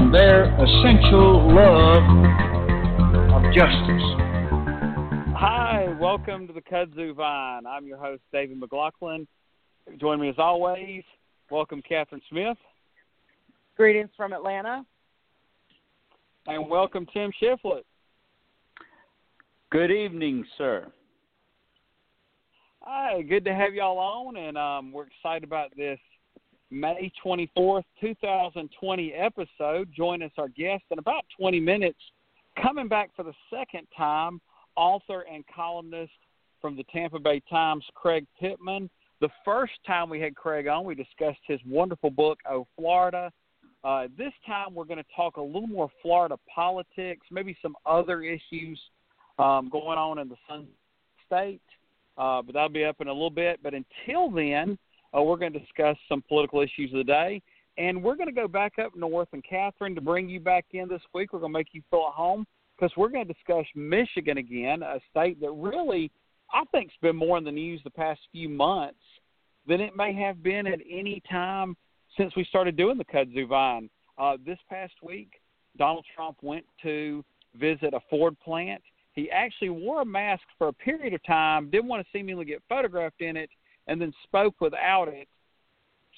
and their essential love of justice. Hi, welcome to the Kudzu Vine. I'm your host, David McLaughlin. Join me as always. Welcome, Catherine Smith. Greetings from Atlanta. And welcome, Tim Shiflett. Good evening, sir. Hi, good to have y'all on, and um, we're excited about this May 24th, 2020 episode. Join us, our guest, in about 20 minutes. Coming back for the second time, author and columnist from the Tampa Bay Times, Craig Pittman. The first time we had Craig on, we discussed his wonderful book, Oh Florida. Uh, this time, we're going to talk a little more Florida politics, maybe some other issues um, going on in the Sun State. Uh, but that'll be up in a little bit. But until then, uh, we're going to discuss some political issues of the day. And we're going to go back up north. And Catherine, to bring you back in this week, we're going to make you feel at home because we're going to discuss Michigan again, a state that really, I think, has been more in the news the past few months than it may have been at any time since we started doing the Kudzu Vine. Uh, this past week, Donald Trump went to visit a Ford plant. He actually wore a mask for a period of time, didn't want to seemingly get photographed in it, and then spoke without it,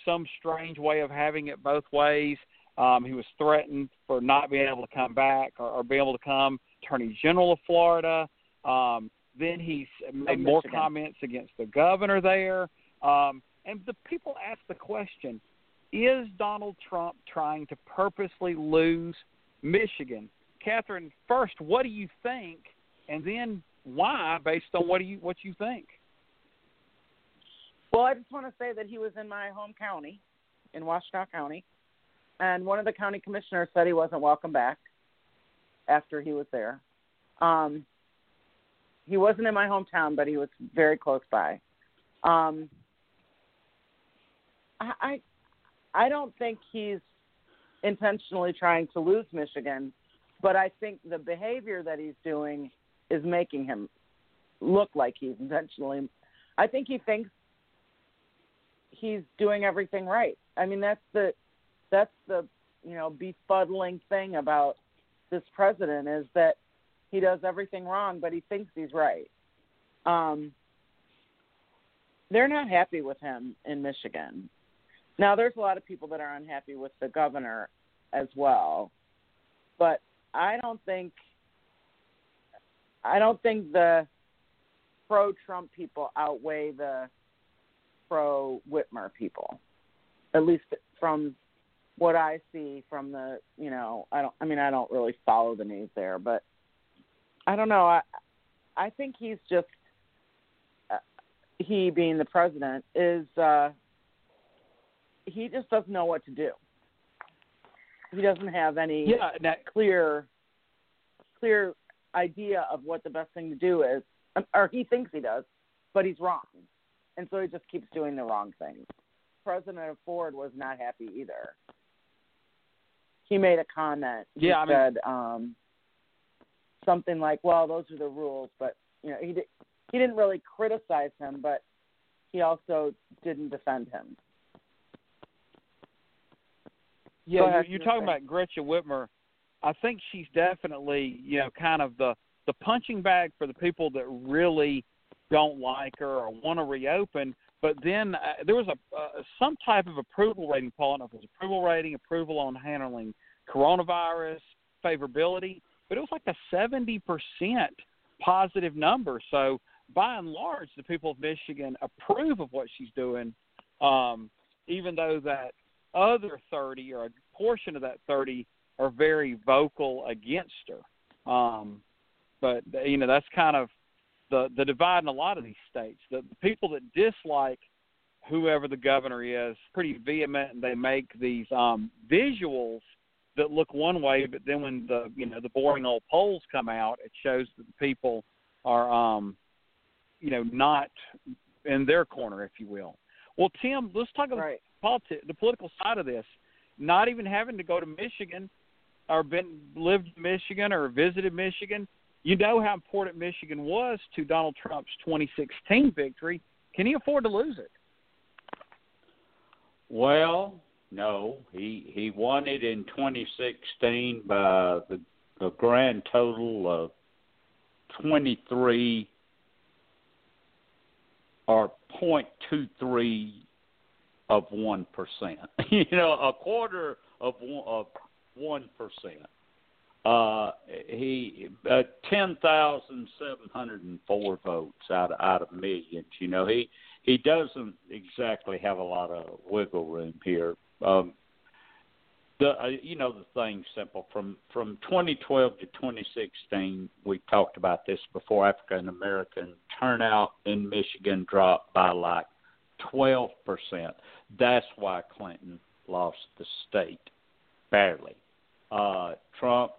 some strange way of having it both ways. Um, he was threatened for not being able to come back or, or be able to come. Attorney General of Florida. Um, then he made more comments against the governor there. Um, and the people ask the question: Is Donald Trump trying to purposely lose Michigan? Catherine, first, what do you think, and then why, based on what do you what you think? Well, I just want to say that he was in my home county, in Washtenaw County, and one of the county commissioners said he wasn't welcome back after he was there. Um, he wasn't in my hometown, but he was very close by. Um, I, I I don't think he's intentionally trying to lose Michigan, but I think the behavior that he's doing is making him look like he's intentionally. I think he thinks he's doing everything right. I mean, that's the that's the you know befuddling thing about this president is that he does everything wrong, but he thinks he's right. Um, they're not happy with him in Michigan. Now, there's a lot of people that are unhappy with the governor as well, but I don't think I don't think the pro-Trump people outweigh the pro Whitmer people, at least from what I see from the you know I don't I mean I don't really follow the news there, but I don't know I I think he's just uh, he being the president is uh he just doesn't know what to do. He doesn't have any yeah, that, clear clear idea of what the best thing to do is, or he thinks he does, but he's wrong and so he just keeps doing the wrong things. President of Ford was not happy either. He made a comment. He yeah, I mean, said um, something like, "Well, those are the rules," but you know, he did, he didn't really criticize him, but he also didn't defend him. Yeah, you're, you're talking about Gretchen Whitmer. I think she's definitely, you know, kind of the the punching bag for the people that really don't like her or want to reopen. But then uh, there was a uh, some type of approval rating, Paul. I don't know if it was approval rating, approval on handling coronavirus, favorability, but it was like a seventy percent positive number. So by and large, the people of Michigan approve of what she's doing, um, even though that other thirty or a portion of that thirty are very vocal against her. Um, but you know that's kind of the the divide in a lot of these states. The, the people that dislike whoever the governor is pretty vehement, and they make these um, visuals that look one way, but then when the you know the boring old polls come out, it shows that the people are um, you know not in their corner, if you will. Well, Tim, let's talk about Right. politics, the political side of this. Not even having to go to Michigan or been lived in Michigan or visited Michigan, you know how important Michigan was to Donald Trump's 2016 victory. Can he afford to lose it? Well, no, he he won it in 2016 by the, the grand total of 23 or 0.23 of one percent. you know, a quarter of one of one percent. Uh, he uh, ten thousand seven hundred and four votes out of, out of millions. You know, he he doesn't exactly have a lot of wiggle room here. Um, the uh, you know the thing simple from from 2012 to 2016. We talked about this before. African American turnout in Michigan dropped by like 12 percent. That's why Clinton lost the state barely. Uh, Trump,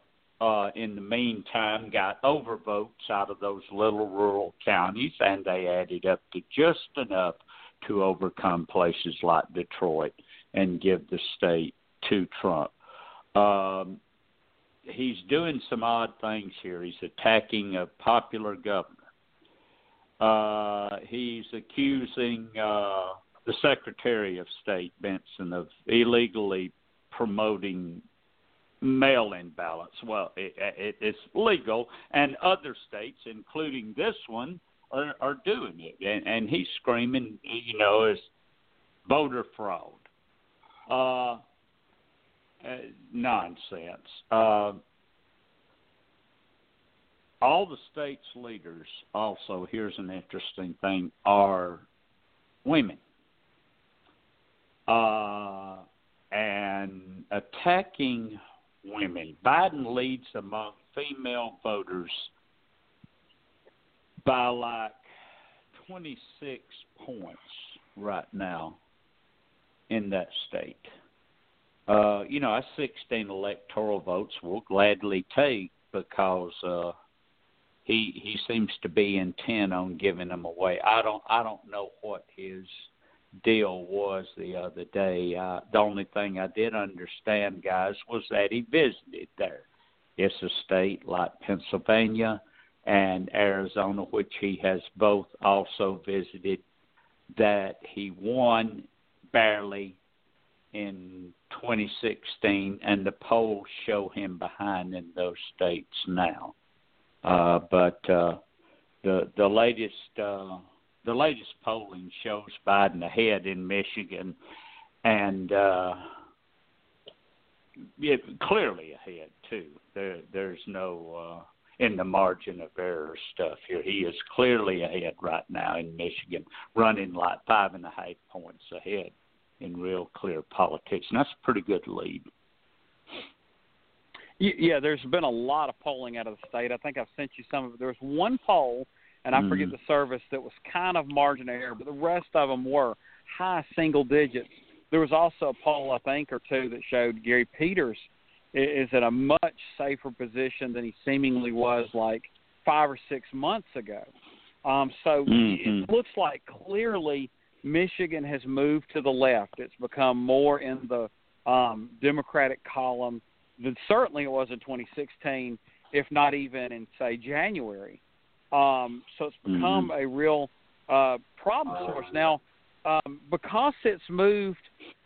uh, in the meantime, got overvotes out of those little rural counties, and they added up to just enough to overcome places like Detroit and give the state to Trump. Um, he's doing some odd things here. He's attacking a popular governor. Uh, he's accusing uh, the Secretary of State Benson of illegally promoting mail-in ballots. Well, it, it, it's legal, and other states, including this one, are, are doing it. And, and he's screaming, you know, it's voter fraud. Uh, uh, nonsense. Uh, all the state's leaders, also, here's an interesting thing, are women. Uh, and attacking women. Biden leads among female voters by like 26 points right now in that state. Uh, you know, that's 16 electoral votes we'll gladly take because uh, he he seems to be intent on giving them away. I don't I don't know what his deal was the other day. Uh, the only thing I did understand, guys, was that he visited there. It's a state like Pennsylvania and Arizona, which he has both also visited, that he won barely in 2016, and the polls show him behind in those states now. Uh, but uh, the the latest uh, the latest polling shows Biden ahead in Michigan, and uh, clearly ahead too. There, there's no uh, in the margin of error stuff here. He is clearly ahead right now in Michigan, running like five and a half points ahead in real clear politics, and that's a pretty good lead. Yeah, there's been a lot of polling out of the state. I think I've sent you some of it. There was one poll and I Mm. forget the service that was kind of margin of error, but the rest of them were high single digits. There was also a poll, I think, or two that showed Gary Peters is in a much safer position than he seemingly was like five or six months ago. Um, so Mhm. it looks like clearly Michigan has moved to the left. It's become more in the um, Democratic column than certainly it was in 2016, if not even in say January. Um, so it's become a real uh, problem source now. Um, because it's moved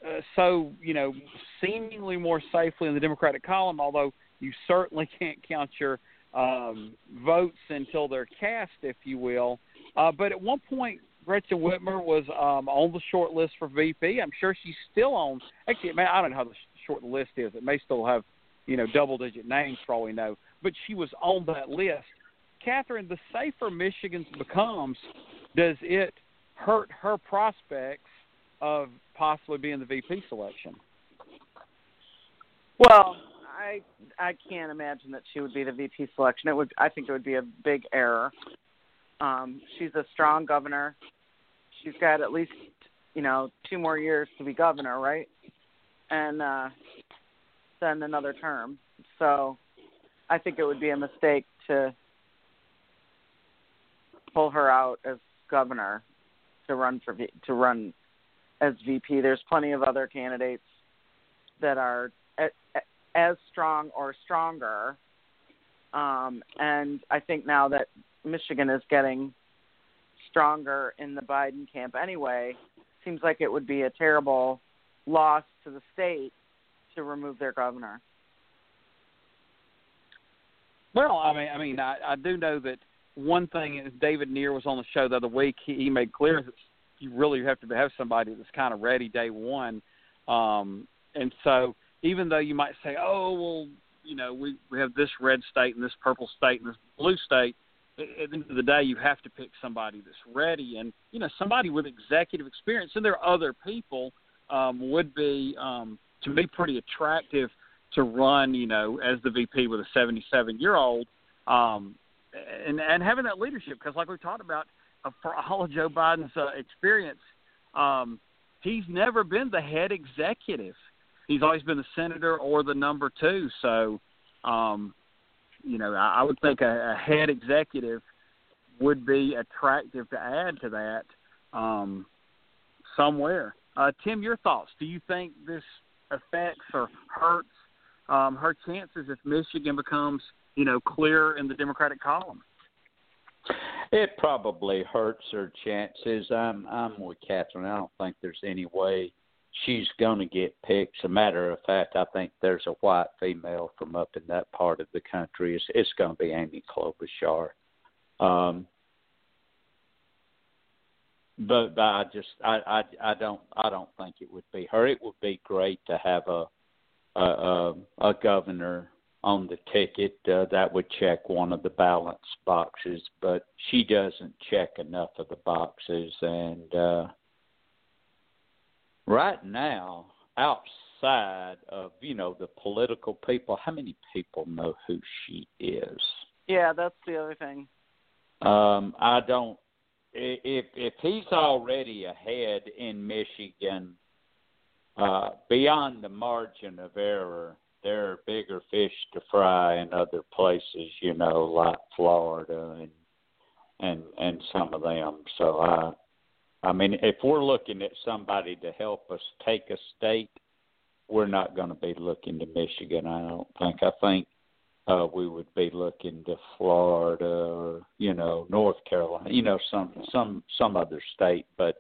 uh, so you know seemingly more safely in the Democratic column, although you certainly can't count your um, votes until they're cast, if you will. Uh, but at one point, Gretchen Whitmer was um, on the short list for VP. I'm sure she's still on. Actually, man, I don't know how the short list is. It may still have, you know, double-digit names for all we know. But she was on that list. Catherine, the safer Michigan becomes, does it hurt her prospects of possibly being the VP selection? Well, I I can't imagine that she would be the VP selection. It would I think it would be a big error. Um, she's a strong governor. She's got at least you know two more years to be governor, right? And uh, than another term. So I think it would be a mistake to pull her out as governor to run for to run as VP. There's plenty of other candidates that are as strong or stronger. Um, and I think now that Michigan is getting stronger in the Biden camp anyway, seems like it would be a terrible loss to the state to remove their governor. Well, I mean, I mean, I, I do know that one thing is David Neer was on the show the other week. He, he made clear that you really have to have somebody that's kind of ready day one. Um, and so, even though you might say, "Oh, well, you know, we we have this red state and this purple state and this blue state," at the end of the day, you have to pick somebody that's ready and you know somebody with executive experience. And there are other people um, would be um, to me pretty attractive to run, you know, as the VP with a 77 year old, um, and and having that leadership because, like we talked about, uh, for all of Joe Biden's uh, experience, um, he's never been the head executive. He's always been the senator or the number two. So, um, you know, I, I would think a, a head executive would be attractive to add to that um, somewhere. Uh, Tim, your thoughts? Do you think this affects or hurts um, her chances if Michigan becomes, you know, clear in the Democratic column? It probably hurts her chances. I'm I'm with Catherine. I don't think there's any way she's going to get picked. As a matter of fact, I think there's a white female from up in that part of the country. It's, it's going to be Amy Klobuchar. Um, but, but I just I, I I don't I don't think it would be her. It would be great to have a a, a, a governor on the ticket uh, that would check one of the balance boxes, but she doesn't check enough of the boxes. And uh, right now, outside of you know the political people, how many people know who she is? Yeah, that's the other thing. Um, I don't if if he's already ahead in Michigan, uh, beyond the margin of error, there are bigger fish to fry in other places, you know, like Florida and and and some of them. So I, I mean, if we're looking at somebody to help us take a state, we're not to be looking to Michigan. I don't think. I think uh, we would be looking to Florida or you know North Carolina, you know some some some other state, but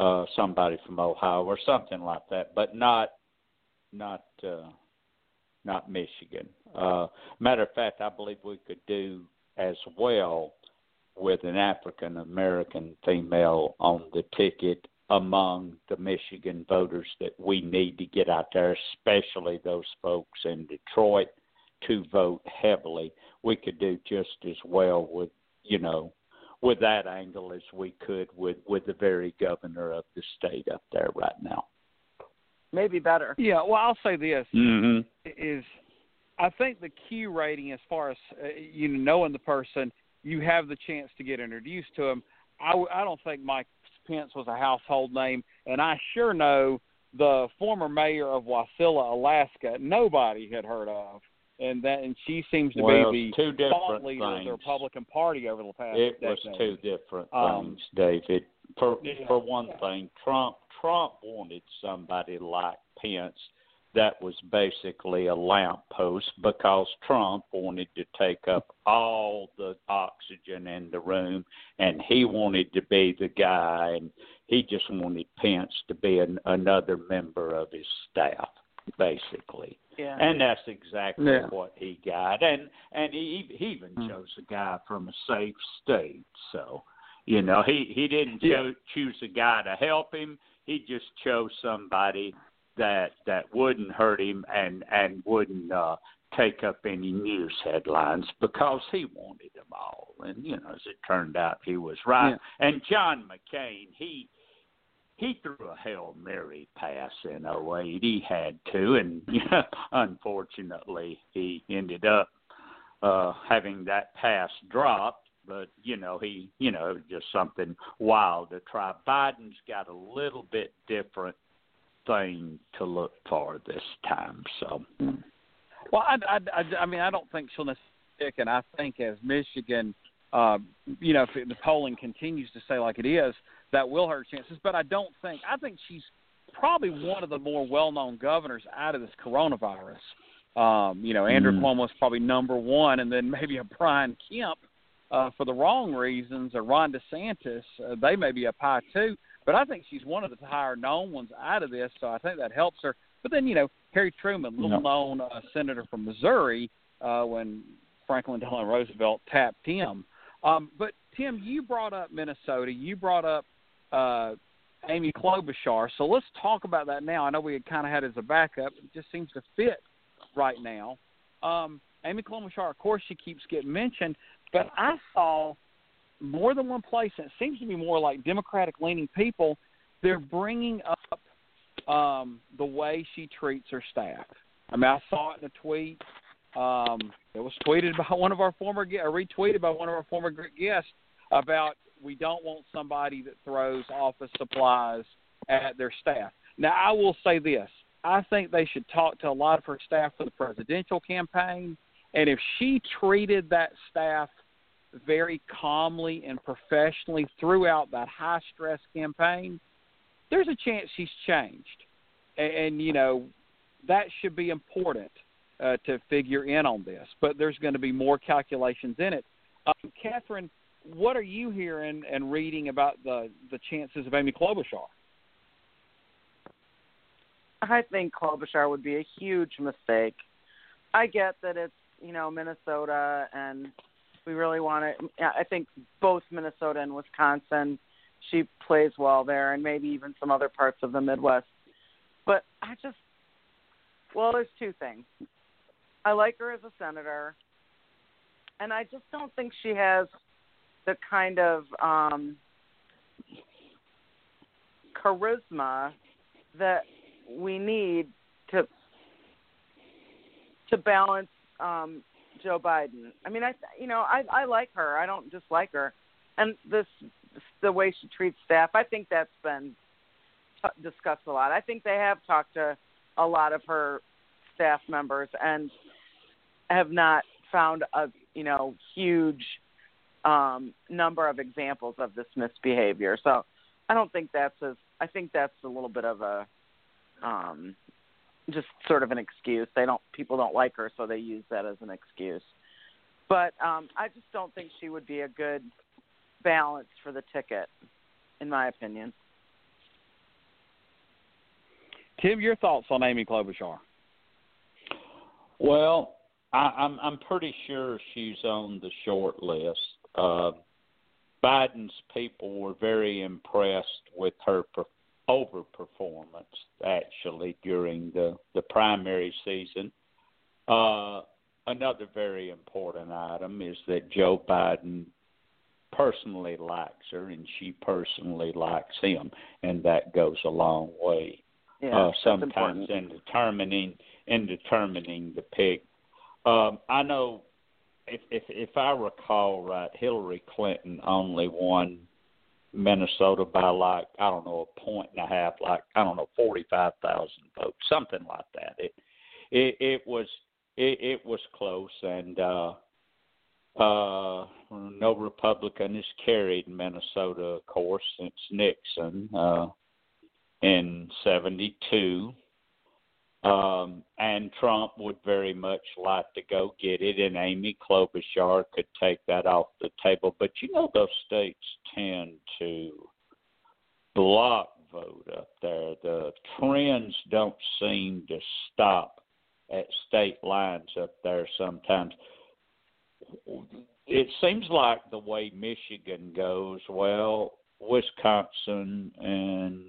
uh, somebody from Ohio or something like that, but not not uh, not Michigan. Uh, matter of fact, I believe we could do as well with an African American female on the ticket among the Michigan voters that we need to get out there, especially those folks in Detroit to vote heavily, we could do just as well with you know with that angle as we could with with the very governor of the state up there right now. Maybe better. Yeah. Well, I'll say this mm-hmm. is I think the key rating, as far as uh, you know, knowing the person, you have the chance to get introduced to him. I, I don't think Mike Pence was a household name, and I sure know the former mayor of Wasilla, Alaska. Nobody had heard of and that and she seems to well, be the thought leader things. of the Republican Party over the past. It decade. was two different um, things, David. For yeah. for one thing, Trump Trump wanted somebody like Pence that was basically a lamppost because Trump wanted to take up all the oxygen in the room and he wanted to be the guy and he just wanted Pence to be an, another member of his staff basically. Yeah. And that's exactly Yeah. what he got. And and he he even Hmm. chose a guy from a safe state. So, you know, he he didn't Yeah. cho- choose a guy to help him. He just chose somebody that that wouldn't hurt him and and wouldn't uh take up any news headlines because he wanted them all. And you know, as it turned out, he was right. Yeah. And John McCain, he he threw a hail mary pass in 08. He had to, and you know, unfortunately, he ended up uh having that pass dropped. But you know, he you know it was just something wild to try. Biden's got a little bit different thing to look for this time. So, well, I, I, I, I mean, I don't think she'll necessarily and I think as Michigan, uh, you know, if the polling continues to stay like it is, that will hurt chances. But I don't think. I think she's probably one of the more well-known governors out of this coronavirus. Um, you know, Andrew mm. Cuomo's probably number one, and then maybe a Brian Kemp uh, for the wrong reasons, or Ron DeSantis. Uh, they may be up high too. But I think she's one of the higher known ones out of this, so I think that helps her. But then, you know, Harry Truman, little known uh, senator from Missouri, uh, when Franklin Delano Roosevelt tapped him. Um, but Tim, you brought up Minnesota. You brought up uh, Amy Klobuchar. So let's talk about that now. I know we had kind of had it as a backup. It just seems to fit right now. Um, Amy Klobuchar, of course, she keeps getting mentioned, but I saw more than one place, and it seems to be more like Democratic leaning people, they're bringing up um, the way she treats her staff. I mean, I saw it in a tweet. Um, it was tweeted by one of our former guests, retweeted by one of our former guests about we don't want somebody that throws office supplies at their staff. Now, I will say this: I think they should talk to a lot of her staff for the presidential campaign, and if she treated that staff very calmly and professionally throughout that high stress campaign, there's a chance she's changed. And, and you know, that should be important uh, to figure in on this. But there's going to be more calculations in it. Um, Catherine, what are you hearing and reading about the, the chances of Amy Klobuchar? I think Klobuchar would be a huge mistake. I get that it's you know Minnesota and we really want to. I think both Minnesota and Wisconsin, she plays well there, and maybe even some other parts of the Midwest. But I just, well, there's two things. I like her as a senator, and I just don't think she has the kind of um, charisma that we need to to balance um, Joe Biden. I mean, I you know I I like her. I don't dislike her, and this the way she treats staff. I think that's been t- discussed a lot. I think they have talked to a lot of her staff members and have not found a you know huge um, number of examples of this misbehavior. So I don't think that's as I think that's a little bit of a um, just sort of an excuse. They don't people don't like her, so they use that as an excuse. But um, I just don't think she would be a good balance for the ticket, in my opinion. Tim, your thoughts on Amy Klobuchar? Well, I, I'm I'm pretty sure she's on the short list. Uh, Biden's people were very impressed with her performance overperformance actually during the the primary season. Uh, another very important item is that Joe Biden personally likes her and she personally likes him, and that goes a long way. Yeah, uh, sometimes in determining in determining the pick. Um, I know if, if if I recall right, Hillary Clinton only won Minnesota by like I don't know a point and a half, like I don't know forty five thousand votes, something like that. It it, it was it, it was close, and uh, uh, no Republican has carried Minnesota, of course, since Nixon uh, in '72. Um, and Trump would very much like to go get it, and Amy Klobuchar could take that off the table. But you know, those states tend to block vote up there. The trends don't seem to stop at state lines up there sometimes. It seems like the way Michigan goes, well, Wisconsin and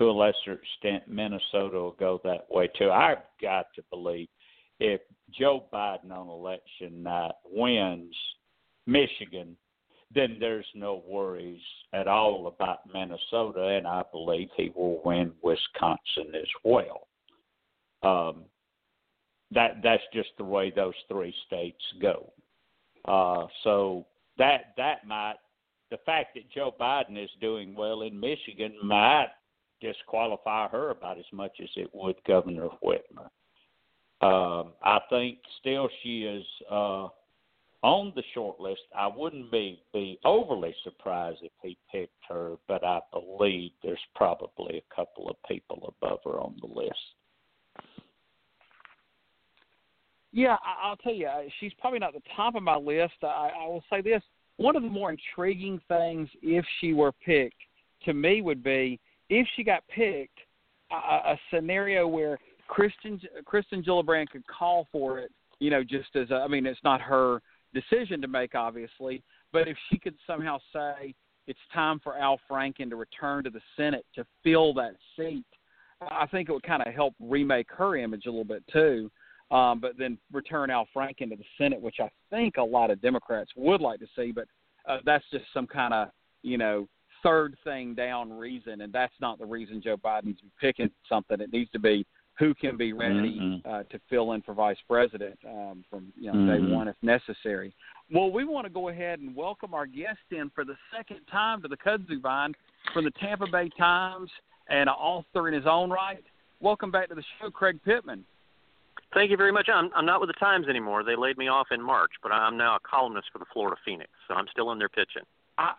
to a lesser extent, Minnesota will go that way too. I've got to believe if Joe Biden on election night wins Michigan, then there's no worries at all about Minnesota, and I believe he will win Wisconsin as well. Um, that that's just the way those three states go. Uh, so that that might the fact that Joe Biden is doing well in Michigan might disqualify her about as much as it would Governor Whitmer. Um, I think still she is uh, on the short list. I wouldn't be be overly surprised if he picked her, but I believe there's probably a couple of people above her on the list. Yeah, I'll tell you, uh, she's probably not the top of my list. I, I will say this: one of the more intriguing things, if she were picked, to me would be if she got picked, a, a scenario where Kirsten Kirsten Gillibrand could call for it. You know, just as a, I mean, it's not her decision to make, obviously, but if she could somehow say it's time for Al Franken to return to the Senate to fill that seat, I think it would kind of help remake her image a little bit too. Um, but then return Al Franken to the Senate, which I think a lot of Democrats would like to see, but uh, that's just some kind of you know third thing down reason, and that's not the reason Joe Biden's picking something. It needs to be who can be ready Mm-hmm. uh, to fill in for vice president um, from you know Mhm. day one if necessary. Well, we want to go ahead and welcome our guest in for the second time to the Kudzu Vine from the Tampa Bay Times and an author in his own right. Welcome back to the show, Craig Pittman. Thank you very much. I'm I'm not with the Times anymore. They laid me off in March, but I'm now a columnist for the Florida Phoenix, so I'm still in there pitching. I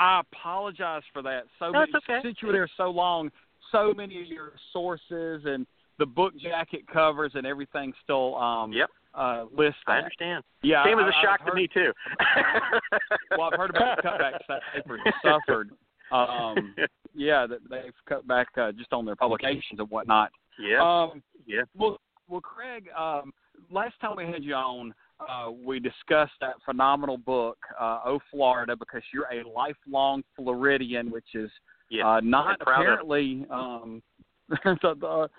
I apologize for that. So No, many, okay. since you were there so long, so many of your sources and the book jacket covers and everything still um Yep. uh list I understand. Yeah, Came as a shock I've to me too. well, I've heard about the cutbacks that paper suffered. Um, yeah, that they've cut back uh, just on their publications and whatnot. yeah. Um, yeah. well, well, Craig, um, last time we had you on, uh, we discussed that phenomenal book, uh, "Oh Florida," because you're a lifelong Floridian, which is Yeah. uh, not I'm proud of it. apparently um, the, the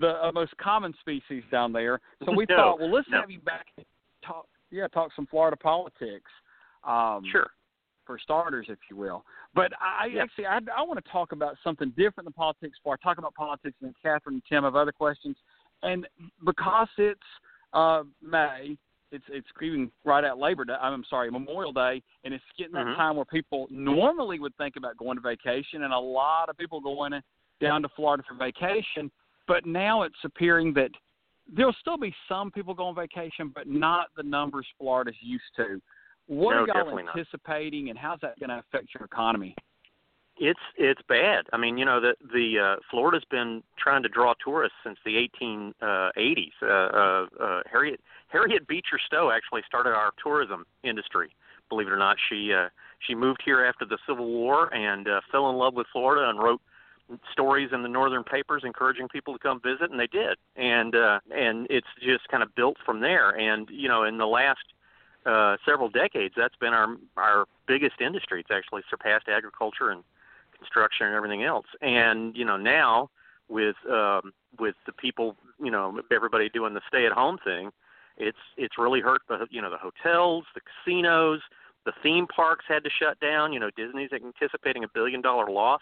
the uh, most common species down there. So we No, thought, well, let's no. have you back and talk. Yeah, talk some Florida politics. Um, Sure. for starters, if you will. But I actually I, I want to talk about something different than politics. Before I talk about politics, and then Catherine and Tim have other questions. And because it's uh, May, it's it's creeping right at Labor Day. I'm sorry, Memorial Day, and it's getting that Mhm. time where people normally would think about going to vacation, and a lot of people going down to Florida for vacation. But now it's appearing that there'll still be some people going on vacation, but not the numbers Florida's used to. What No, are y'all definitely not. anticipating, and how's that going to affect your economy? It's it's bad. I mean, you know, the the uh, Florida's been trying to draw tourists since the 1880s. Uh, uh, uh, Harriet Harriet Beecher Stowe actually started our tourism industry. Believe it or not, she uh, she moved here after the Civil War and uh, fell in love with Florida and wrote stories in the northern papers encouraging people to come visit, and they did. And uh, and it's just kind of built from there. And you know, in the last uh, several decades, that's been our our biggest industry. It's actually surpassed agriculture and construction and everything else. And you know now with um, with the people, you know, everybody doing the stay-at-home thing, it's it's really hurt the you know the hotels, the casinos, the theme parks had to shut down. You know, Disney's anticipating a billion-dollar loss.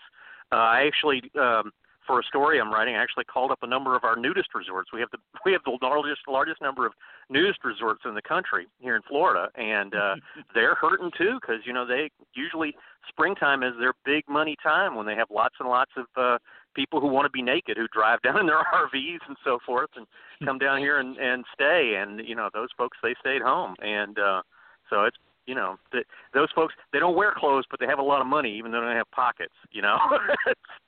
Uh, I actually. Um, for a story I'm writing, I actually called up a number of our nudist resorts. We have the we have the largest largest number of nudist resorts in the country here in Florida, and uh, they're hurting too because you know they usually springtime is their big money time when they have lots and lots of uh, people who want to be naked who drive down in their RVs and so forth and come down here and and stay. And you know those folks they stayed home. And uh so it's you know th- those folks they don't wear clothes but they have a lot of money even though they don't have pockets you know?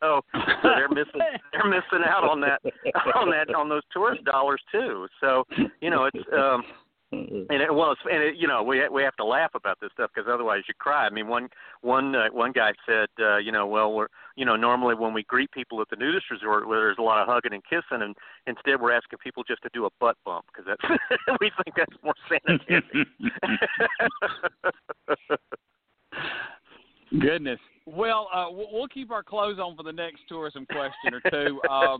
So so they're missing they're missing out on that on that on those tourist dollars too. So you know it's um and it was and it, you know we we have to laugh about this stuff because otherwise you cry i mean one one uh, one guy said uh, you know well we're you know normally when we greet people at the nudist resort where there's a lot of hugging and kissing and instead we're asking people just to do a butt bump because that's we think that's more sanitary Goodness. Well, uh, we'll we'll keep our clothes on for the next tourism question or two. Um,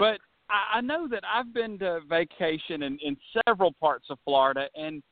but I, I know that I've been to vacation in, in several parts of Florida, and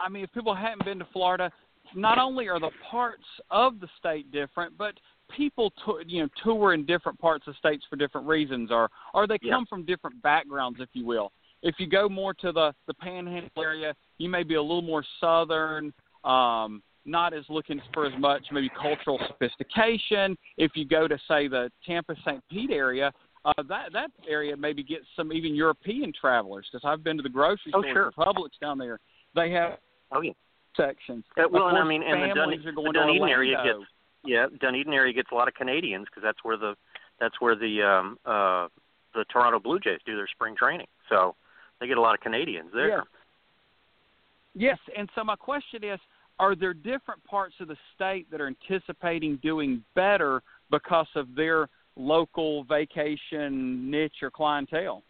I mean, if people haven't been to Florida, not only are the parts of the state different, but people to, you know tour in different parts of states for different reasons, or or they Yeah. come from different backgrounds, if you will. If you go more to the the Panhandle area, you may be a little more southern. Um, not as looking for as much maybe cultural sophistication. If you go to say the Tampa St. Pete area, uh, that that area maybe gets some even European travelers because I've been to the grocery Oh, store sure. Publix down there. They have Oh yeah. sections. Uh, well, and I mean, and the, Dun- the Dunedin area gets yeah, Dunedin area gets a lot of Canadians because that's where the that's where the um uh the Toronto Blue Jays do their spring training. So they get a lot of Canadians there. Yeah. Yes, and so my question is are there different parts of the state that are anticipating doing better because of their local vacation niche or clientele?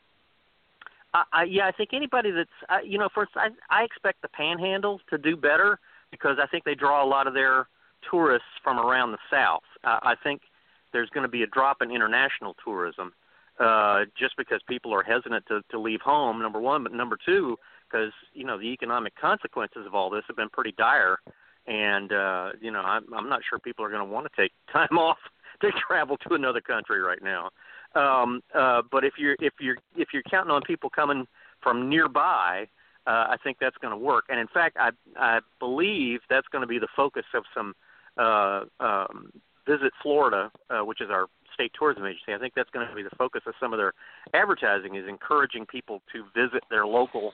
I, I, yeah, I think anybody that's I, you know, first I I expect the Panhandle to do better because I think they draw a lot of their tourists from around the South. I, I think there's going to be a drop in international tourism uh, just because people are hesitant to to leave home. Number one, but number two, because you know the economic consequences of all this have been pretty dire, and uh, you know I'm I'm not sure people are going to want to take time off to travel to another country right now. Um, uh, but if you're if you're if you're counting on people coming from nearby, uh, I think that's going to work. And in fact, I I believe that's going to be the focus of some uh, um, Visit Florida, uh, which is our state tourism agency. I think that's going to be the focus of some of their advertising is encouraging people to visit their local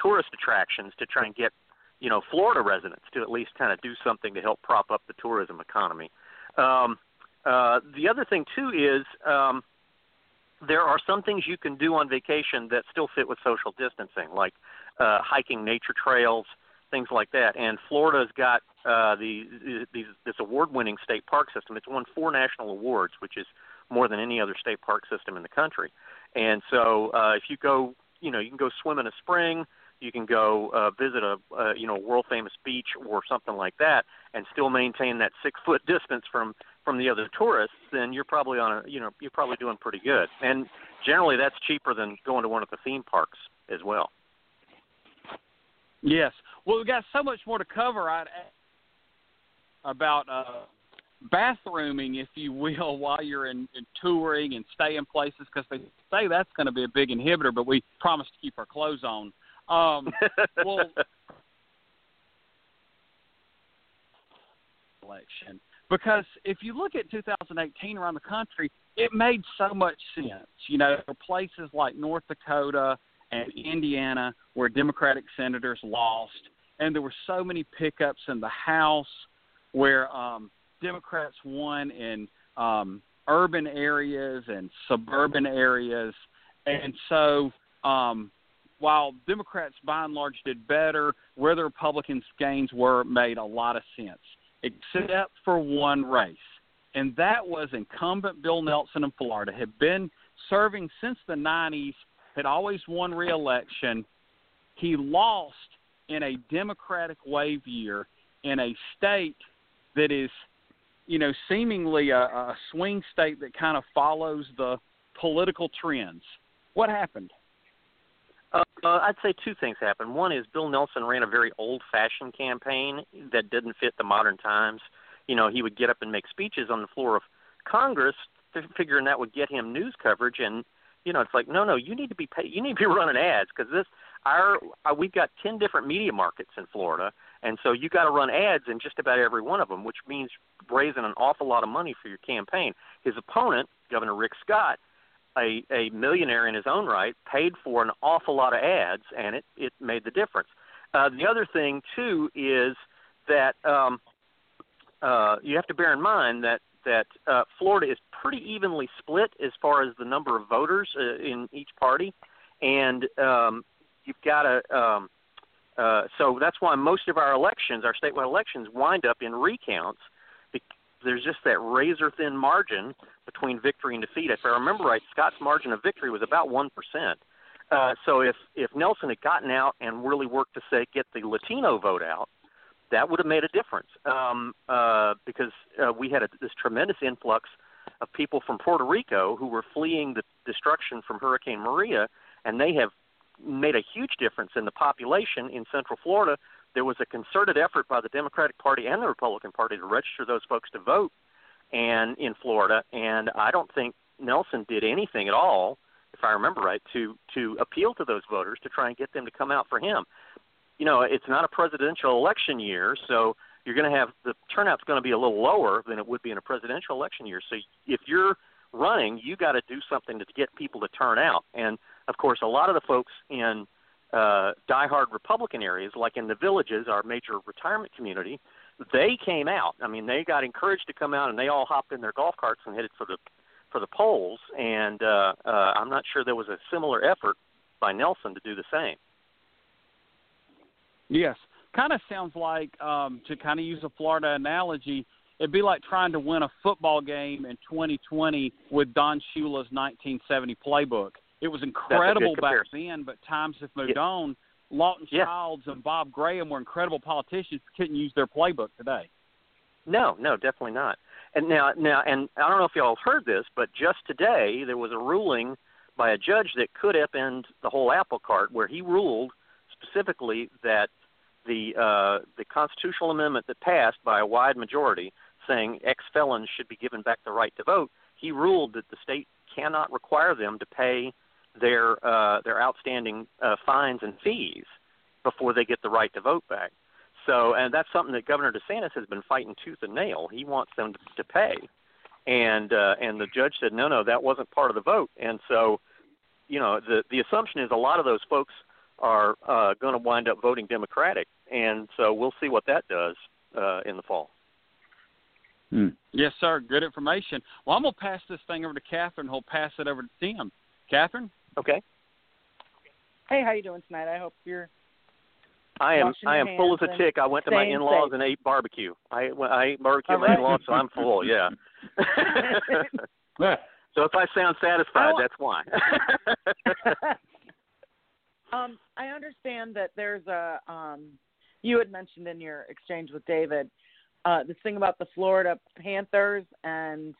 tourist attractions to try and get you know Florida residents to at least kind of do something to help prop up the tourism economy. Um, uh, the other thing too is um, there are some things you can do on vacation that still fit with social distancing, like uh, hiking nature trails, things like that. And Florida's got uh, the, these, this award-winning state park system. It's won four national awards, which is more than any other state park system in the country. And so, uh, if you go, you know, you can go swim in a spring. You can go uh, visit a uh, you know world famous beach or something like that, and still maintain that six foot distance from from the other tourists. Then you're probably on a you know you're probably doing pretty good. And generally, that's cheaper than going to one of the theme parks as well. Yes. Well, we've got so much more to cover I'd, about uh, bathrooming, if you will, while you're in, in touring and staying places, because they say that's going to be a big inhibitor. But we promise to keep our clothes on. Um, well, election because if you look at 2018 around the country, it made so much sense. You know, were places like North Dakota and Indiana where Democratic senators lost, and there were so many pickups in the House where um, Democrats won in um, urban areas and suburban areas, and so um, while Democrats by and large did better, where the Republicans' gains were made a lot of sense, except for one race. And that was incumbent Bill Nelson in Florida, had been serving since the 90s, had always won re-election. He lost in a Democratic wave year in a state that is, you know, seemingly a, a swing state that kind of follows the political trends. What happened? Uh, I'd say two things happened. One is Bill Nelson ran a very old-fashioned campaign that didn't fit the modern times. You know, he would get up and make speeches on the floor of Congress, figuring that would get him news coverage. And you know, it's like, no, no, you need to be pay- you need to be running ads because this our uh, we've got ten different media markets in Florida, and so you got to run ads in just about every one of them, which means raising an awful lot of money for your campaign. His opponent, Governor Rick Scott, a, a millionaire in his own right, paid for an awful lot of ads, and it, it made the difference. Uh, the other thing, too, is that um, uh, you have to bear in mind that, that uh, Florida is pretty evenly split as far as the number of voters uh, in each party, and um, you've got to. Um, uh, so that's why most of our elections, our statewide elections, wind up in recounts there's just that razor thin margin between victory and defeat. If I remember right, Scott's margin of victory was about one percent. Uh, so if if Nelson had gotten out and really worked to say get the Latino vote out, that would have made a difference um, uh, because uh, we had a, this tremendous influx of people from Puerto Rico who were fleeing the destruction from Hurricane Maria, and they have made a huge difference in the population in Central Florida there was a concerted effort by the Democratic Party and the Republican Party to register those folks to vote and in Florida and I don't think Nelson did anything at all if I remember right to to appeal to those voters to try and get them to come out for him. You know, it's not a presidential election year, so you're going to have the turnout's going to be a little lower than it would be in a presidential election year. So if you're running, you got to do something to get people to turn out. And of course, a lot of the folks in uh, diehard Republican areas, like in the villages, our major retirement community, they came out. I mean, they got encouraged to come out, and they all hopped in their golf carts and headed for the for the polls. And uh, uh, I'm not sure there was a similar effort by Nelson to do the same. Yes, kind of sounds like um, to kind of use a Florida analogy. It'd be like trying to win a football game in 2020 with Don Shula's 1970 playbook. It was incredible back then, but times have moved yeah. on. Lawton yeah. Chiles and Bob Graham were incredible politicians, couldn't use their playbook today. No, no, definitely not. And now, now, and I don't know if y'all heard this, but just today there was a ruling by a judge that could upend the whole apple cart, where he ruled specifically that the uh, the constitutional amendment that passed by a wide majority, saying ex felons should be given back the right to vote, he ruled that the state cannot require them to pay their uh, their outstanding uh, fines and fees before they get the right to vote back. So, and that's something that Governor DeSantis has been fighting tooth and nail. He wants them to, to pay, and uh, and the judge said no, no, that wasn't part of the vote. And so, you know, the the assumption is a lot of those folks are uh, going to wind up voting Democratic, and so we'll see what that does uh, in the fall. Hmm. Yes, sir. Good information. Well, I'm gonna pass this thing over to Catherine. Who'll pass it over to Tim. Catherine. Okay. Hey, how you doing tonight? I hope you're. I am. I am full as a tick. I went to my in-laws safe. and ate barbecue. I I ate barbecue All with my right. in-laws, so I'm full. Yeah. so if I sound satisfied, I- that's why. um, I understand that there's a. Um, you had mentioned in your exchange with David uh, this thing about the Florida Panthers and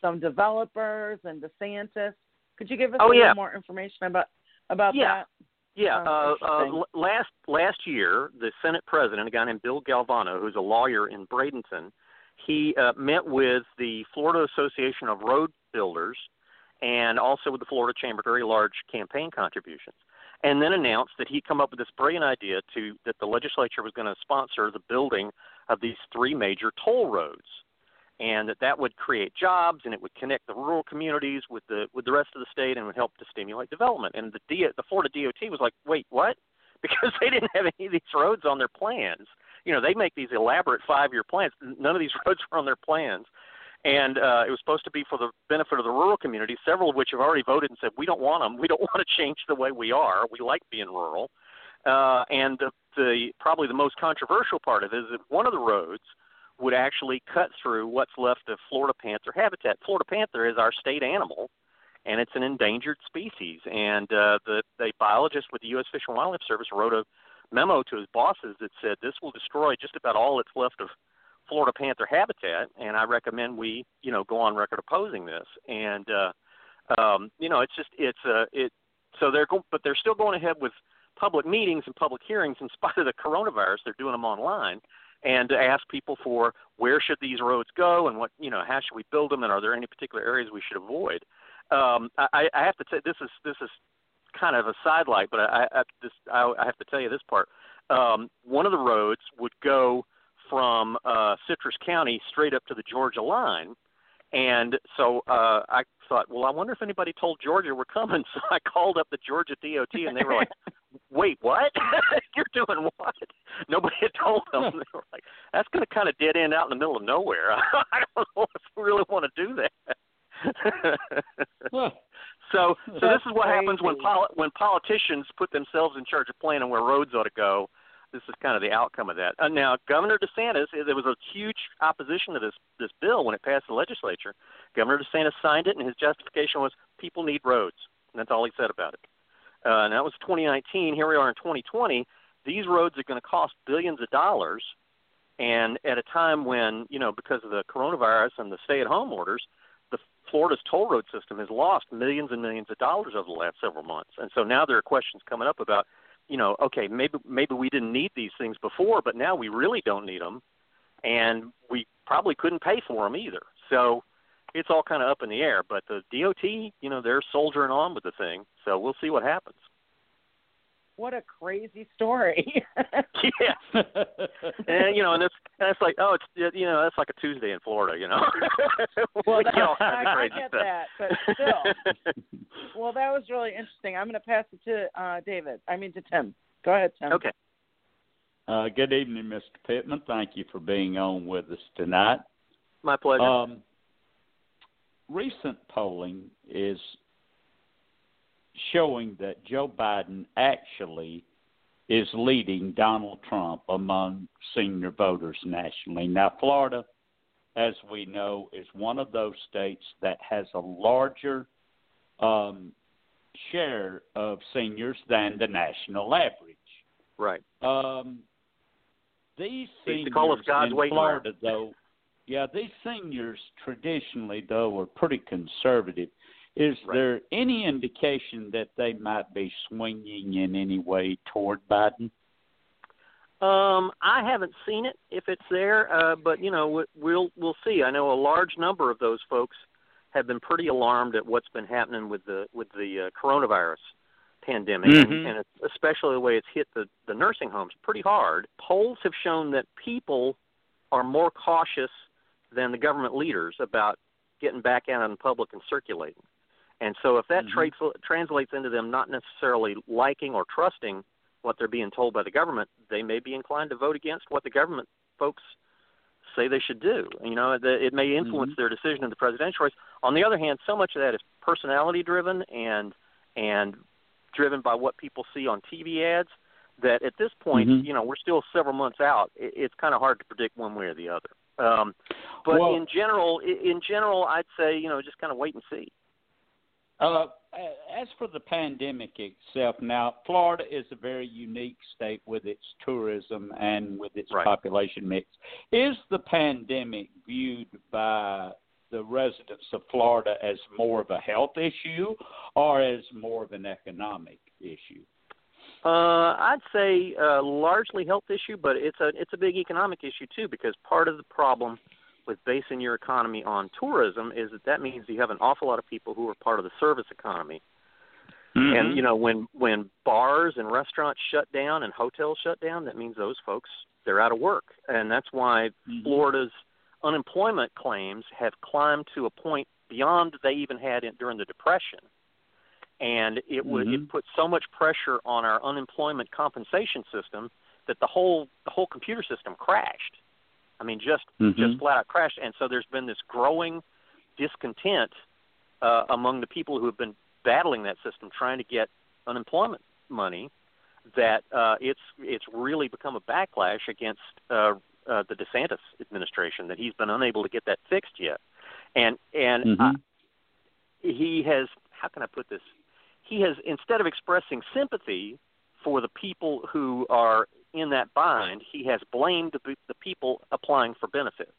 some developers and DeSantis. Could you give us Oh, a yeah. little more information about about Yeah. that? Yeah, Sounds uh, uh, last last year, the Senate president, a guy named Bill Galvano, who's a lawyer in Bradenton, he uh, met with the Florida Association of Road Builders and also with the Florida Chamber, very large campaign contributions, and then announced that he'd come up with this brilliant idea to that the legislature was going to sponsor the building of these three major toll roads and that that would create jobs and it would connect the rural communities with the with the rest of the state and would help to stimulate development. And the D, the Florida DOT was like, wait, what? Because they didn't have any of these roads on their plans. You know, they make these elaborate five-year plans. None of these roads were on their plans. And uh, it was supposed to be for the benefit of the rural communities, several of which have already voted and said, we don't want them. We don't want to change the way we are. We like being rural. Uh, and the, the probably the most controversial part of it is that one of the roads would actually cut through what's left of Florida panther habitat. Florida panther is our state animal, and it's an endangered species. And uh, the, the biologist with the U.S. Fish and Wildlife Service wrote a memo to his bosses that said this will destroy just about all that's left of Florida panther habitat, and I recommend we, you know, go on record opposing this. And uh, um, you know, it's just it's uh, it. So they're go- but they're still going ahead with public meetings and public hearings in spite of the coronavirus. They're doing them online and to ask people for where should these roads go and what you know how should we build them and are there any particular areas we should avoid. Um, I, I have to say this is this is kind of a sidelight, but I, I, this, I, I have to tell you this part. Um, one of the roads would go from uh, Citrus County straight up to the Georgia line, and so uh, I thought, well, I wonder if anybody told Georgia we're coming. So I called up the Georgia DOT, and they were like, "Wait, what? You're doing what?" Nobody had told them. They were like, "That's going to kind of dead end out in the middle of nowhere. I don't know if we really want to do that." so, so this is what happens when crazy. poli- when politicians put themselves in charge of planning where roads ought to go. This is kind of the outcome of that. Uh, now, Governor DeSantis, there was a huge opposition to this this bill when it passed the legislature. Governor DeSantis signed it, and his justification was people need roads, and that's all he said about it. Uh, and that was 2019. Here we are in 2020. These roads are going to cost billions of dollars, and at a time when you know because of the coronavirus and the stay-at-home orders, the Florida's toll road system has lost millions and millions of dollars over the last several months. And so now there are questions coming up about, you know, okay, maybe maybe we didn't need these things before, but now we really don't need them, and we probably couldn't pay for them either. So it's all kind of up in the air. But the DOT, you know, they're soldiering on with the thing. So we'll see what happens. What a crazy story. yeah, and you know, and it's And it's like, oh, it's you know, that's like a Tuesday in Florida, you know. Well, We that, get all I, I get stuff. that, but still. well, that was really interesting. I'm going to pass it to uh, David. I mean to Tim. Go ahead, Tim. Okay. Uh, good evening, Mr. Pittman. Thank you for being on with us tonight. My pleasure. Um, recent polling is showing that Joe Biden actually is leading Donald Trump among senior voters nationally. Now, Florida, as we know, is one of those states that has a larger um, share of seniors than the national average. right. Um, these seniors to call us God's in. Florida, though, yeah, these seniors traditionally, though, are pretty conservative. Is Right. there any indication that they might be swinging in any way toward Biden? Um, I haven't seen it if it's there, uh, but you know we- we'll we'll see. I know a large number of those folks have been pretty alarmed at what's been happening with the with the uh, coronavirus pandemic, Mhm. and, and it's, especially the way it's hit the the nursing homes pretty hard. Polls have shown that people are more cautious than the government leaders about getting back out in public and circulating. And so, if that Mhm. trades, translates into them not necessarily liking or trusting what they're being told by the government, they may be inclined to vote against what the government folks say they should do. You know, the, it may influence Mhm. their decision in the presidential race. On the other hand, so much of that is personality driven and and driven by what people see on TV ads that at this point, Mhm. you know, we're still several months out. It, it's kind of hard to predict one way or the other. Um, but Well- in general, i- in general, I'd say you know just kind of wait and see. Uh, as for the pandemic itself, now Florida is a very unique state with its tourism and with its Right. population mix. Is the pandemic viewed by the residents of Florida as more of a health issue or as more of an economic issue? Uh, I'd say uh, largely health issue, but it's a it's a big economic issue too because part of the problem with basing your economy on tourism is that that means you have an awful lot of people who are part of the service economy. And you know when when bars and restaurants shut down and hotels shut down, that means those folks they're out of work, and that's why Mhm. Florida's unemployment claims have climbed to a point beyond they even had it during the depression and it would Mhm. it put so much pressure on our unemployment compensation system that the whole the whole computer system crashed. I mean, just Mhm. just flat out crashed. And so there's been this growing discontent uh, among the people who have been battling that system, trying to get unemployment money. That uh, it's it's really become a backlash against uh, uh, the DeSantis administration that he's been unable to get that fixed yet. And and Mhm. uh, he has how can I put this? He has instead of expressing sympathy for the people who are in that bind, he has blamed the, the people applying for benefits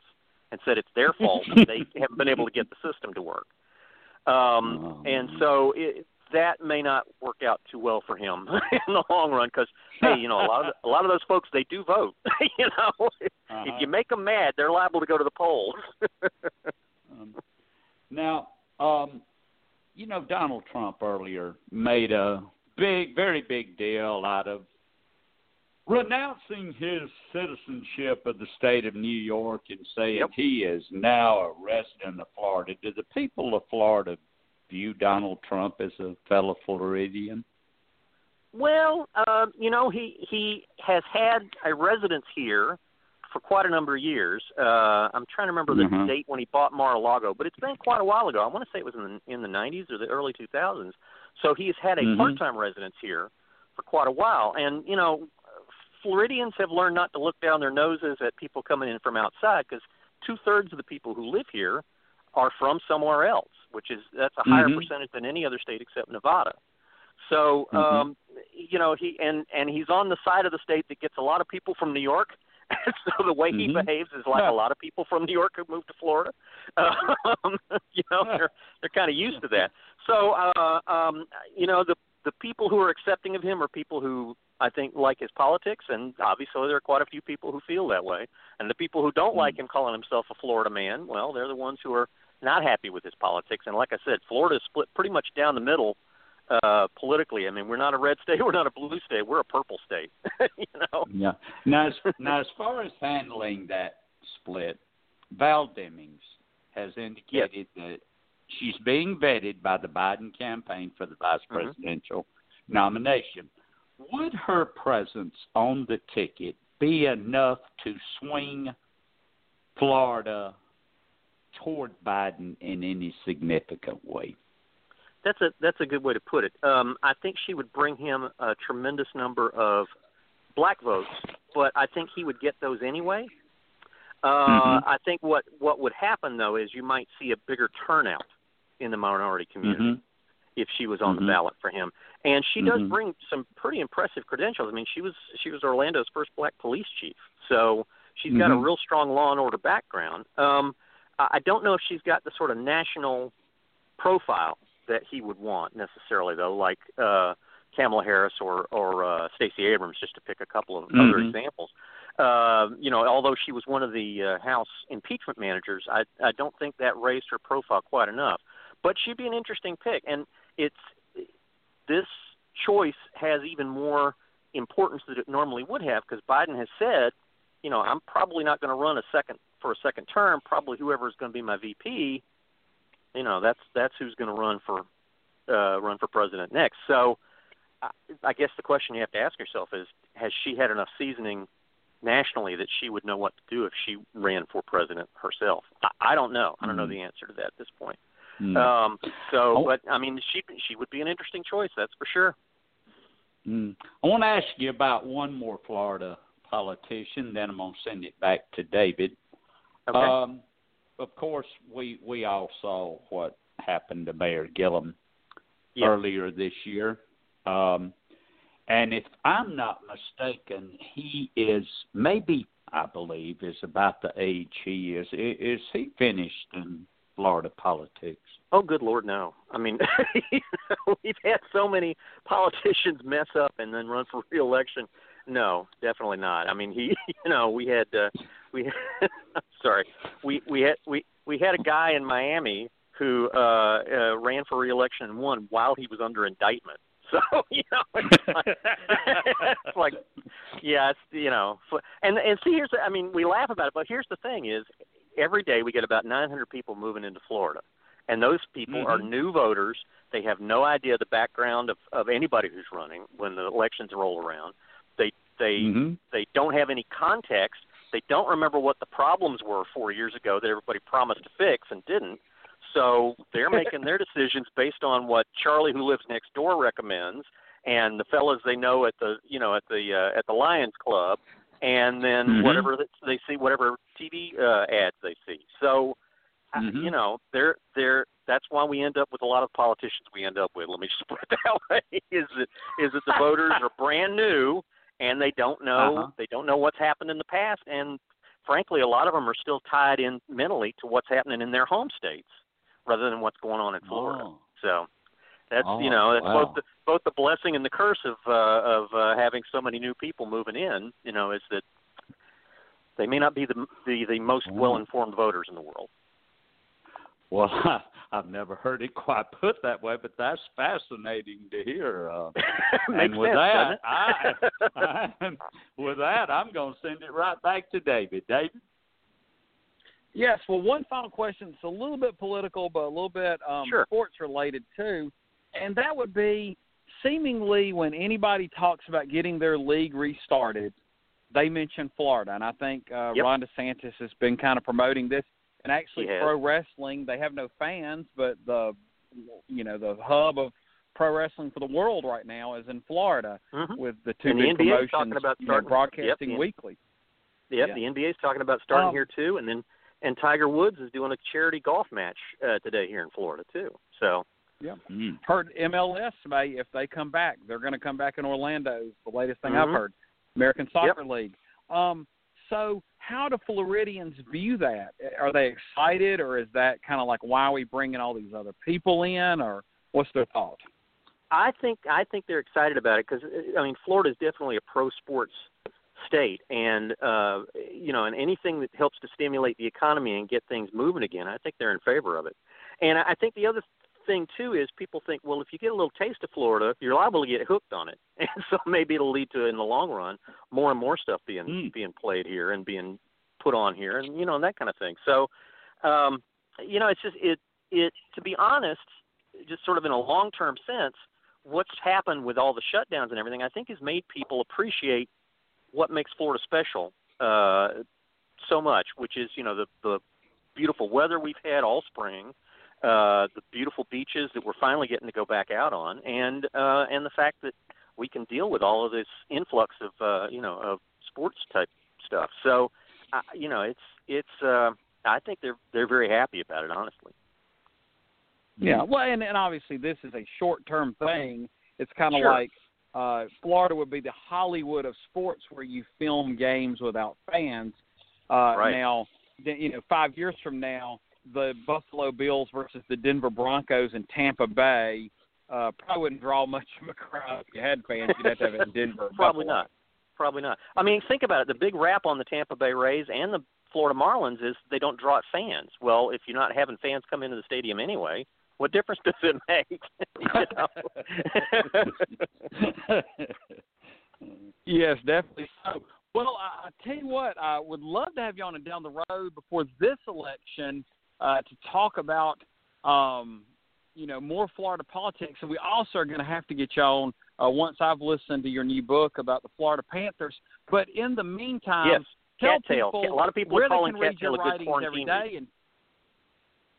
and said it's their fault that they haven't been able to get the system to work. Um, Oh. and so it, that may not work out too well for him in the long run because hey, you know a lot of a lot of those folks they do vote. you know, Uh-huh. if you make them mad, they're liable to go to the polls. Um, now, um, you know, Donald Trump earlier made a big, very big deal out of renouncing his citizenship of the state of New York and saying Yep. he is now a resident of Florida. Do the people of Florida view Donald Trump as a fellow Floridian? Well, uh, you know, he he has had a residence here for quite a number of years. Uh, I'm trying to remember the Mhm. date when he bought Mar-a-Lago, but it's been quite a while ago. I want to say it was in the, in the 90s or the early 2000s. So he's had a Mhm. part-time residence here for quite a while, and you know, Floridians have learned not to look down their noses at people coming in from outside because two thirds of the people who live here are from somewhere else, which is that's a higher Mhm. percentage than any other state except Nevada. So Mhm. um you know he and and he's on the side of the state that gets a lot of people from New York. so the way he Mhm. behaves is like Yeah. a lot of people from New York who moved to Florida. Um, you know Yeah. they're they're kind of used to that. So uh um you know the the people who are accepting of him are people who I think like his politics, and obviously there are quite a few people who feel that way. And the people who don't like him calling himself a Florida man, well, they're the ones who are not happy with his politics. And like I said, Florida is split pretty much down the middle uh, politically. I mean, we're not a red state, we're not a blue state, we're a purple state. you know. Yeah. Now, as, now, as far as handling that split, Val Demings has indicated that she's being vetted by the Biden campaign for the vice Mm-hmm. presidential nomination. Would her presence on the ticket be enough to swing Florida toward Biden in any significant way? That's a that's a good way to put it. Um, I think she would bring him a tremendous number of black votes, but I think he would get those anyway. Uh, Mhm. I think what what would happen though is you might see a bigger turnout in the minority community Mhm. if she was on Mhm. the ballot for him. And she does Mhm. bring some pretty impressive credentials. I mean, she was she was Orlando's first black police chief, so she's got a Mhm. real strong law and order background. Um, I don't know if she's got the sort of national profile that he would want necessarily, though, like uh, Kamala Harris or or uh, Stacey Abrams, just to pick a couple of other Mhm. examples. Uh, you know, although she was one of the uh, House impeachment managers, I I don't think that raised her profile quite enough. But she'd be an interesting pick, and it's this choice has even more importance than it normally would have because Biden has said, you know, I'm probably not going to run a second for a second term. Probably whoever is going to be my VP, you know, that's that's who's going to run for uh, run for president next. So, I, I guess the question you have to ask yourself is, has she had enough seasoning nationally that she would know what to do if she ran for president herself? I, I don't know. I don't know Mhm. the answer to that at this point. Mm. Um, so, Oh. but I mean, she she would be an interesting choice. That's for sure. Mm. I want to ask you about one more Florida politician, then I'm going to send it back to David. Okay. Um, of course, we we all saw what happened to Mayor Gillum Yeah. earlier this year, um, and if I'm not mistaken, he is maybe I believe is about the age he is. Is he finished in Florida politics? Oh, good Lord, no. I mean, you know, we've had so many politicians mess up and then run for reelection. No, definitely not. I mean, he, you know, we had, uh, we, I'm sorry, we we had we we had a guy in Miami who uh, uh ran for reelection and won while he was under indictment. So you know, it's like, it's like yeah, it's you know, and and see, here's the, I mean, we laugh about it, but here's the thing: is every day we get about 900 people moving into Florida, and those people are Mhm. new voters. They have no idea the background of of anybody who's running when the elections roll around. They they Mhm. they don't have any context. They don't remember what the problems were four years ago that everybody promised to fix and didn't. So they're making their decisions based on what Charlie, who lives next door, recommends, and the fellas they know at the you know at the uh, at the Lions Club, and then Mhm. whatever they see, whatever TV uh, ads they see. So Mhm. you know they're they're that's why we end up with a lot of politicians we end up with. Let me just put it that way: is that is that the voters are brand new and they don't know Uh-huh. they don't know what's happened in the past, and frankly, a lot of them are still tied in mentally to what's happening in their home states rather than what's going on in Florida. Oh. So that's Oh, you know that's wow. both the both the blessing and the curse of uh, of uh, having so many new people moving in. You know, is that they may not be the the, the most Oh. well informed voters in the world. Well, I've never heard it quite put that way, but that's fascinating to hear. Uh, and with sense, that, doesn't I. I, with that, I'm going to send it right back to David. David. Yes. Well, one final question. It's a little bit political, but a little bit um, Sure. sports related too, and that would be seemingly when anybody talks about getting their league restarted, they mention Florida, and I think uh, Yep. Ron DeSantis has been kind of promoting this. And actually, pro wrestling, they have no fans, but the you know the hub of pro wrestling for the world right now is in Florida Mhm. with the two And the big 's promotions talking about you know, broadcasting yep, weekly. Yep, Yeah. the NBA's talking about starting Um, here too, and then and Tiger Woods is doing a charity golf match uh, today here in Florida too. So Yeah. Mm. Heard MLS may if they come back, they're going to come back in Orlando. Is the latest thing I've Mhm. heard. American Soccer League. Um, so how do Floridians view that? Are they excited, or is that kind of like why are we bringing all these other people in, or what's their thought? I think I think they're excited about it because I mean Florida is definitely a pro sports state, and uh, you know, and anything that helps to stimulate the economy and get things moving again, I think they're in favor of it. And I think the other thing too is people think, well, if you get a little taste of Florida, you're liable to get hooked on it, and so maybe it'll lead to, in the long run, more and more stuff being Mm. being played here and being put on here, and you know, and that kind of thing. So, um, you know, it's just it it to be honest, just sort of in a long term sense, what's happened with all the shutdowns and everything, I think, has made people appreciate what makes Florida special uh, so much, which is you know the the beautiful weather we've had all spring, uh, the beautiful beaches that we're finally getting to go back out on, and uh, and the fact that we can deal with all of this influx of uh, you know of sports type stuff. So, uh, you know, it's it's. Uh, I think they're they're very happy about it, honestly. Yeah, well, and, and obviously this is a short-term thing. It's kind of Sure. like uh, Florida would be the Hollywood of sports, where you film games without fans. Uh, Right. Now, you know, five years from now, the Buffalo Bills versus the Denver Broncos in Tampa Bay uh, probably wouldn't draw much of a crowd if you had fans. You'd have to have it in Denver. Probably Buffalo. not. Probably not. I mean, think about it. The big rap on the Tampa Bay Rays and the Florida Marlins is they don't draw fans. Well, if you're not having fans come into the stadium anyway, what difference does it make? yes, definitely so. Well, I, I tell you what, I would love to have you on and down the road before this election uh, to talk about, um, you know, more Florida politics. And we also are going to have to get y'all on uh, once I've listened to your new book about the Florida Panthers. But in the meantime, yes, tell cattail. people A lot of people where are calling can read your cattail a good writings every quarantine And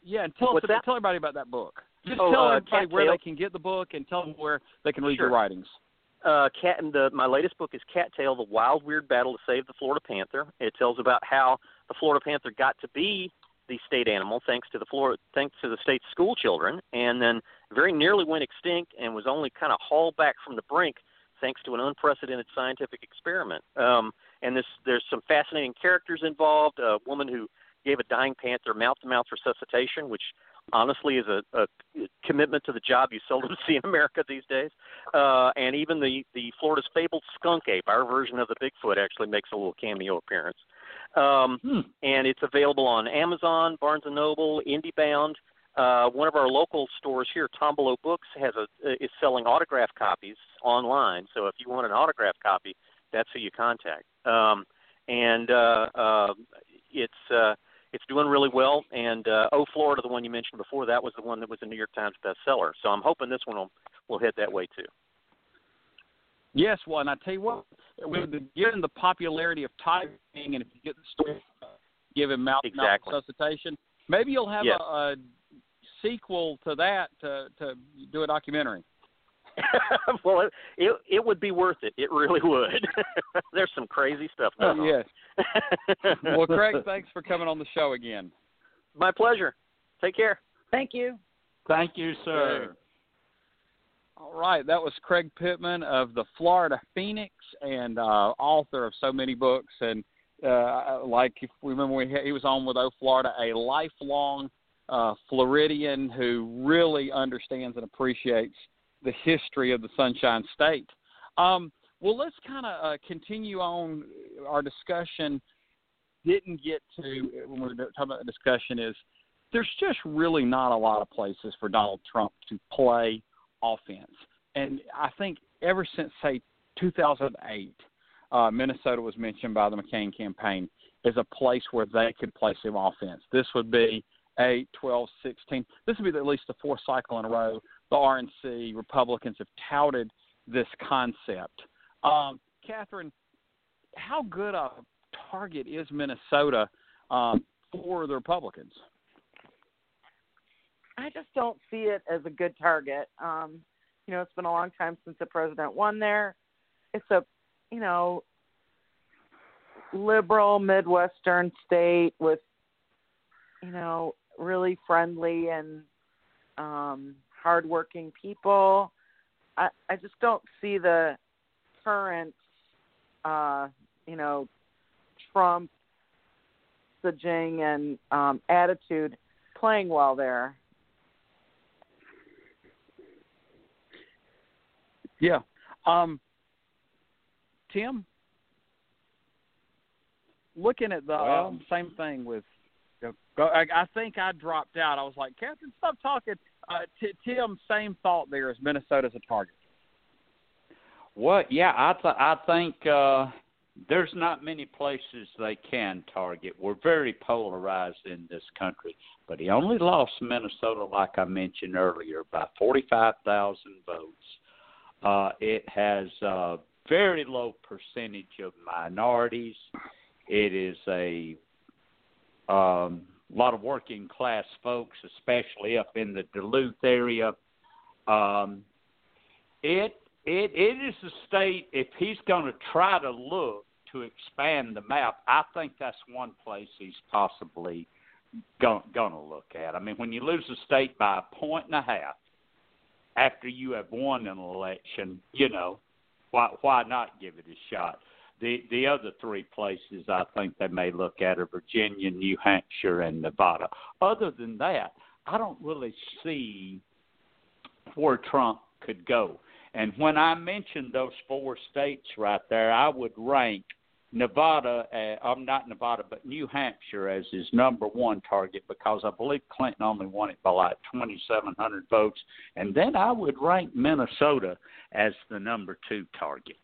yeah, and tell us, tell everybody about that book. Just Oh, tell uh, everybody where they can get the book and tell them where they can read Sure. your writings. uh, cat the my latest book is Cat Tale: The Wild Weird Battle to Save the Florida Panther. It tells about how the Florida Panther got to be the state animal thanks to the Florida thanks to the state's school children, and then very nearly went extinct and was only kind of hauled back from the brink thanks to an unprecedented scientific experiment. Um, and this there's some fascinating characters involved. A woman who gave a dying panther mouth-to-mouth resuscitation, which honestly is a, a commitment to the job you seldom see in America these days. Uh, and even the the Florida's fabled skunk ape, our version of the Bigfoot, actually makes a little cameo appearance. Um, Hmm. And it's available on Amazon, Barnes and Noble, IndieBound. Uh, one of our local stores here, Tombolo Books, has a is selling autograph copies online. So if you want an autograph copy, that's who you contact. Um, and uh, uh, it's uh, it's doing really well. And uh, Oh Florida, the one you mentioned before, that was the one that was a New York Times bestseller. So I'm hoping this one will will head that way too. Yes, well, and I tell you what, with the, given the popularity of Tiger King, and if you get the story, uh, give him mouth Exactly. mouth resuscitation, maybe you'll have Yes. a, a sequel to that to to do a documentary. well, it, it it would be worth it. It really would. There's some crazy stuff going on. yes. Well, Craig, thanks for coming on the show again. My pleasure. Take care. Thank you. Thank you, sir. All right, that was Craig Pittman of the Florida Phoenix and uh, author of so many books. And uh, like if we remember, had, he was on with O Florida, a lifelong uh, Floridian who really understands and appreciates the history of the Sunshine State. Um, well, let's kind of uh, continue on our discussion. Didn't get to when we were talking about the discussion is there's just really not a lot of places for Donald Trump to play offense. And I think ever since say 2008, uh, Minnesota was mentioned by the McCain campaign as a place where they could play some offense. This would be 8, 12, 16. This would be at least the fourth cycle in a row. The RNC Republicans have touted this concept. Um, Catherine, how good a target is Minnesota um, for the Republicans? I just don't see it as a good target. Um, you know, it's been a long time since the president won there. It's a, you know, liberal Midwestern state with, you know, really friendly and um, hardworking people. I, I just don't see the current, uh, you know, Trump, messaging and um, attitude playing well there. Yeah. Um, Tim, looking at the Well- um, same thing with, I, I think I dropped out. I was like, Catherine, stop talking. Uh, t- Tim, same thought there as Minnesota's a target. Well, yeah, I th- I think uh, there's not many places they can target. We're very polarized in this country, but he only lost Minnesota, like I mentioned earlier, by 45,000 votes. Uh, it has a very low percentage of minorities. It is a um, lot of working class folks, especially up in the Duluth area. Um, it it it is a state. If he's going to try to look to expand the map, I think that's one place he's possibly going to look at. I mean, when you lose a state by a point and a half after you have won an election, you know, why why not give it a shot? The the other three places I think they may look at are Virginia, New Hampshire, and Nevada. Other than that, I don't really see where Trump could go. And when I mentioned those four states right there, I would rank Nevada, uh, I'm not Nevada, but New Hampshire as his number one target because I believe Clinton only won it by like 2,700 votes. And then I would rank Minnesota as the number two target.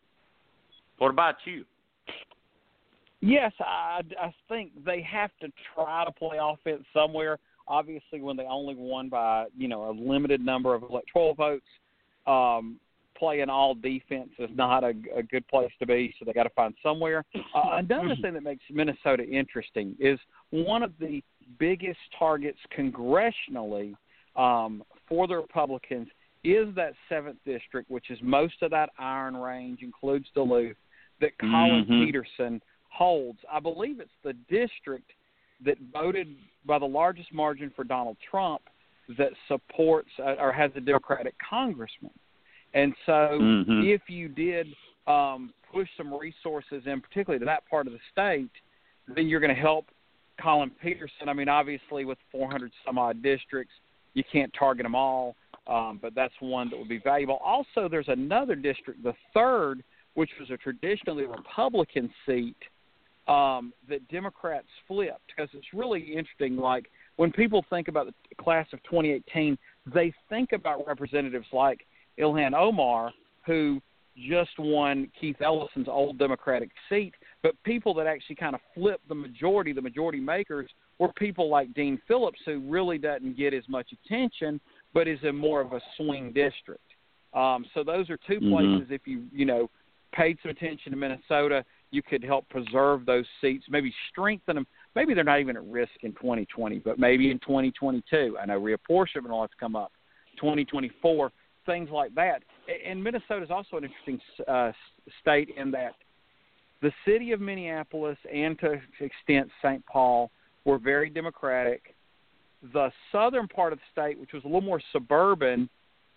What about you? Yes, I, I think they have to try to play offense somewhere. Obviously, when they only won by you know a limited number of electoral votes, um, playing all defense is not a, a good place to be. So they got to find somewhere. Uh, another thing that makes Minnesota interesting is one of the biggest targets congressionally um, for the Republicans is that seventh district, which is most of that Iron Range, includes Duluth, that Collin Mhm. Peterson holds. I believe it's the district that voted by the largest margin for Donald Trump that supports uh, or has a Democratic congressman. And so, Mhm. if you did um, push some resources in, particularly to that part of the state, then you're going to help Collin Peterson. I mean, obviously, with 400 some odd districts, you can't target them all, um, but that's one that would be valuable. Also, there's another district, the third, which was a traditionally Republican seat um, that Democrats flipped because it's really interesting. Like when people think about the class of 2018, they think about representatives like Ilhan Omar, who just won Keith Ellison's old Democratic seat, but people that actually kind of flipped the majority, the majority makers, were people like Dean Phillips, who really doesn't get as much attention, but is in more of a swing district. Um, so those are 2 Mhm. places. If you you know paid some attention to Minnesota, you could help preserve those seats, maybe strengthen them. Maybe they're not even at risk in 2020, but maybe in 2022. I know reapportionment will have to come up. 2024, things like that. And Minnesota is also an interesting uh, state in that the city of Minneapolis and to extent St. Paul were very Democratic. The southern part of the state, which was a little more suburban,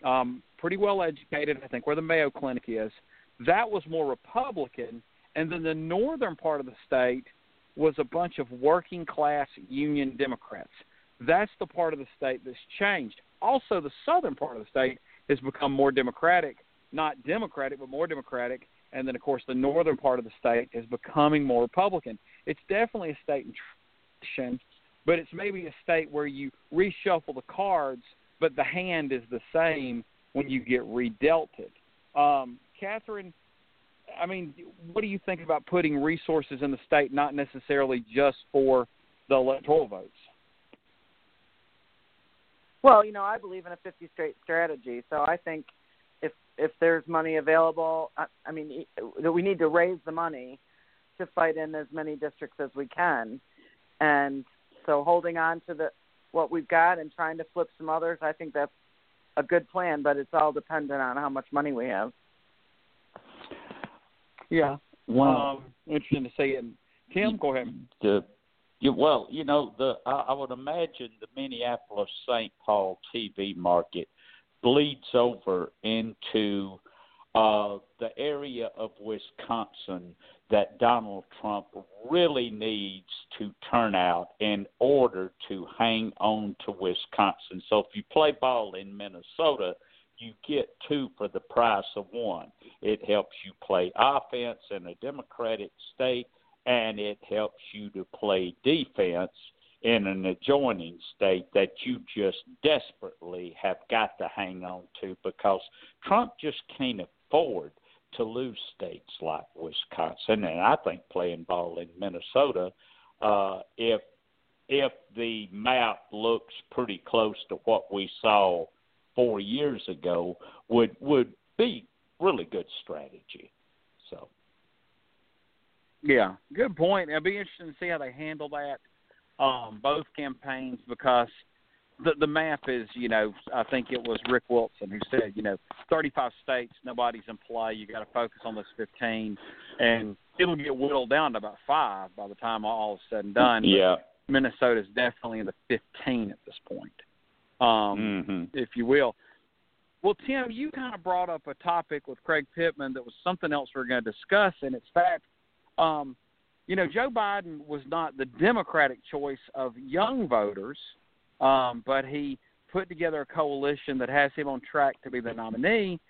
um, pretty well educated, I think, where the Mayo Clinic is, that was more Republican. And then the northern part of the state was a bunch of working class union Democrats. That's the part of the state that's changed. Also, the southern part of the state has become more Democratic, not Democratic, but more Democratic. And then, of course, the northern part of the state is becoming more Republican. It's definitely a state in transition, but it's maybe a state where you reshuffle the cards, but the hand is the same when you get redealt it. Um, Catherine, I mean, what do you think about putting resources in the state, not necessarily just for the electoral votes? Well, you know, I believe in a 50 state strategy. So I think if if there's money available, I, I mean, that we need to raise the money to fight in as many districts as we can. And so holding on to the what we've got and trying to flip some others, I think that's a good plan, but it's all dependent on how much money we have. Yeah. Well, Um, interesting to see it. Tim, go ahead. the you, well, you know, the I, I would imagine the Minneapolis St. Paul TV market bleeds over into uh, the area of Wisconsin that Donald Trump really needs to turn out in order to hang on to Wisconsin. So if you play ball in Minnesota, you get two for the price of one. It helps you play offense in a Democratic state, and it helps you to play defense in an adjoining state that you just desperately have got to hang on to because Trump just can't afford to lose states like Wisconsin and I think playing ball in Minnesota uh if if the map looks pretty close to what we saw 4 years ago would would be really good strategy. So yeah, good point. It'll be interesting to see how they handle that um, both campaigns because the the map is, you know, I think it was Rick Wilson who said, you know, 35 states, nobody's in play. You got to focus on those 15, and it'll get whittled down to about five by the time all is said and done. Yeah, Minnesota's definitely in the 15 at this point, um, mm-hmm. if you will. Well, Tim, you kind of brought up a topic with Craig Pittman that was something else we are going to discuss, and it's fact um, you know, Joe Biden was not the Democratic choice of young voters, um, but he put together a coalition that has him on track to be the nominee.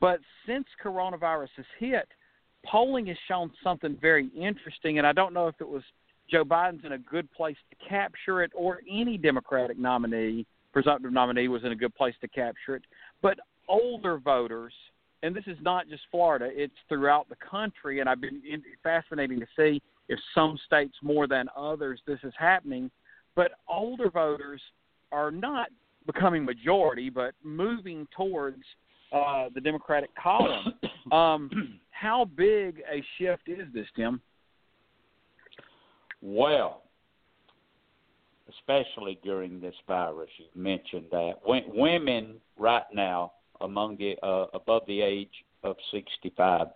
But since coronavirus has hit, polling has shown something very interesting, and I don't know if it was Joe Biden's in a good place to capture it or any Democratic nominee, presumptive nominee, was in a good place to capture it. But older voters – and this is not just Florida; it's throughout the country. And I've been in, fascinating to see if some states more than others this is happening. But older voters are not becoming majority, but moving towards uh, the Democratic column. Um, how big a shift is this, Tim? Well, especially during this virus, you mentioned that women right now among the uh, above the age of 65.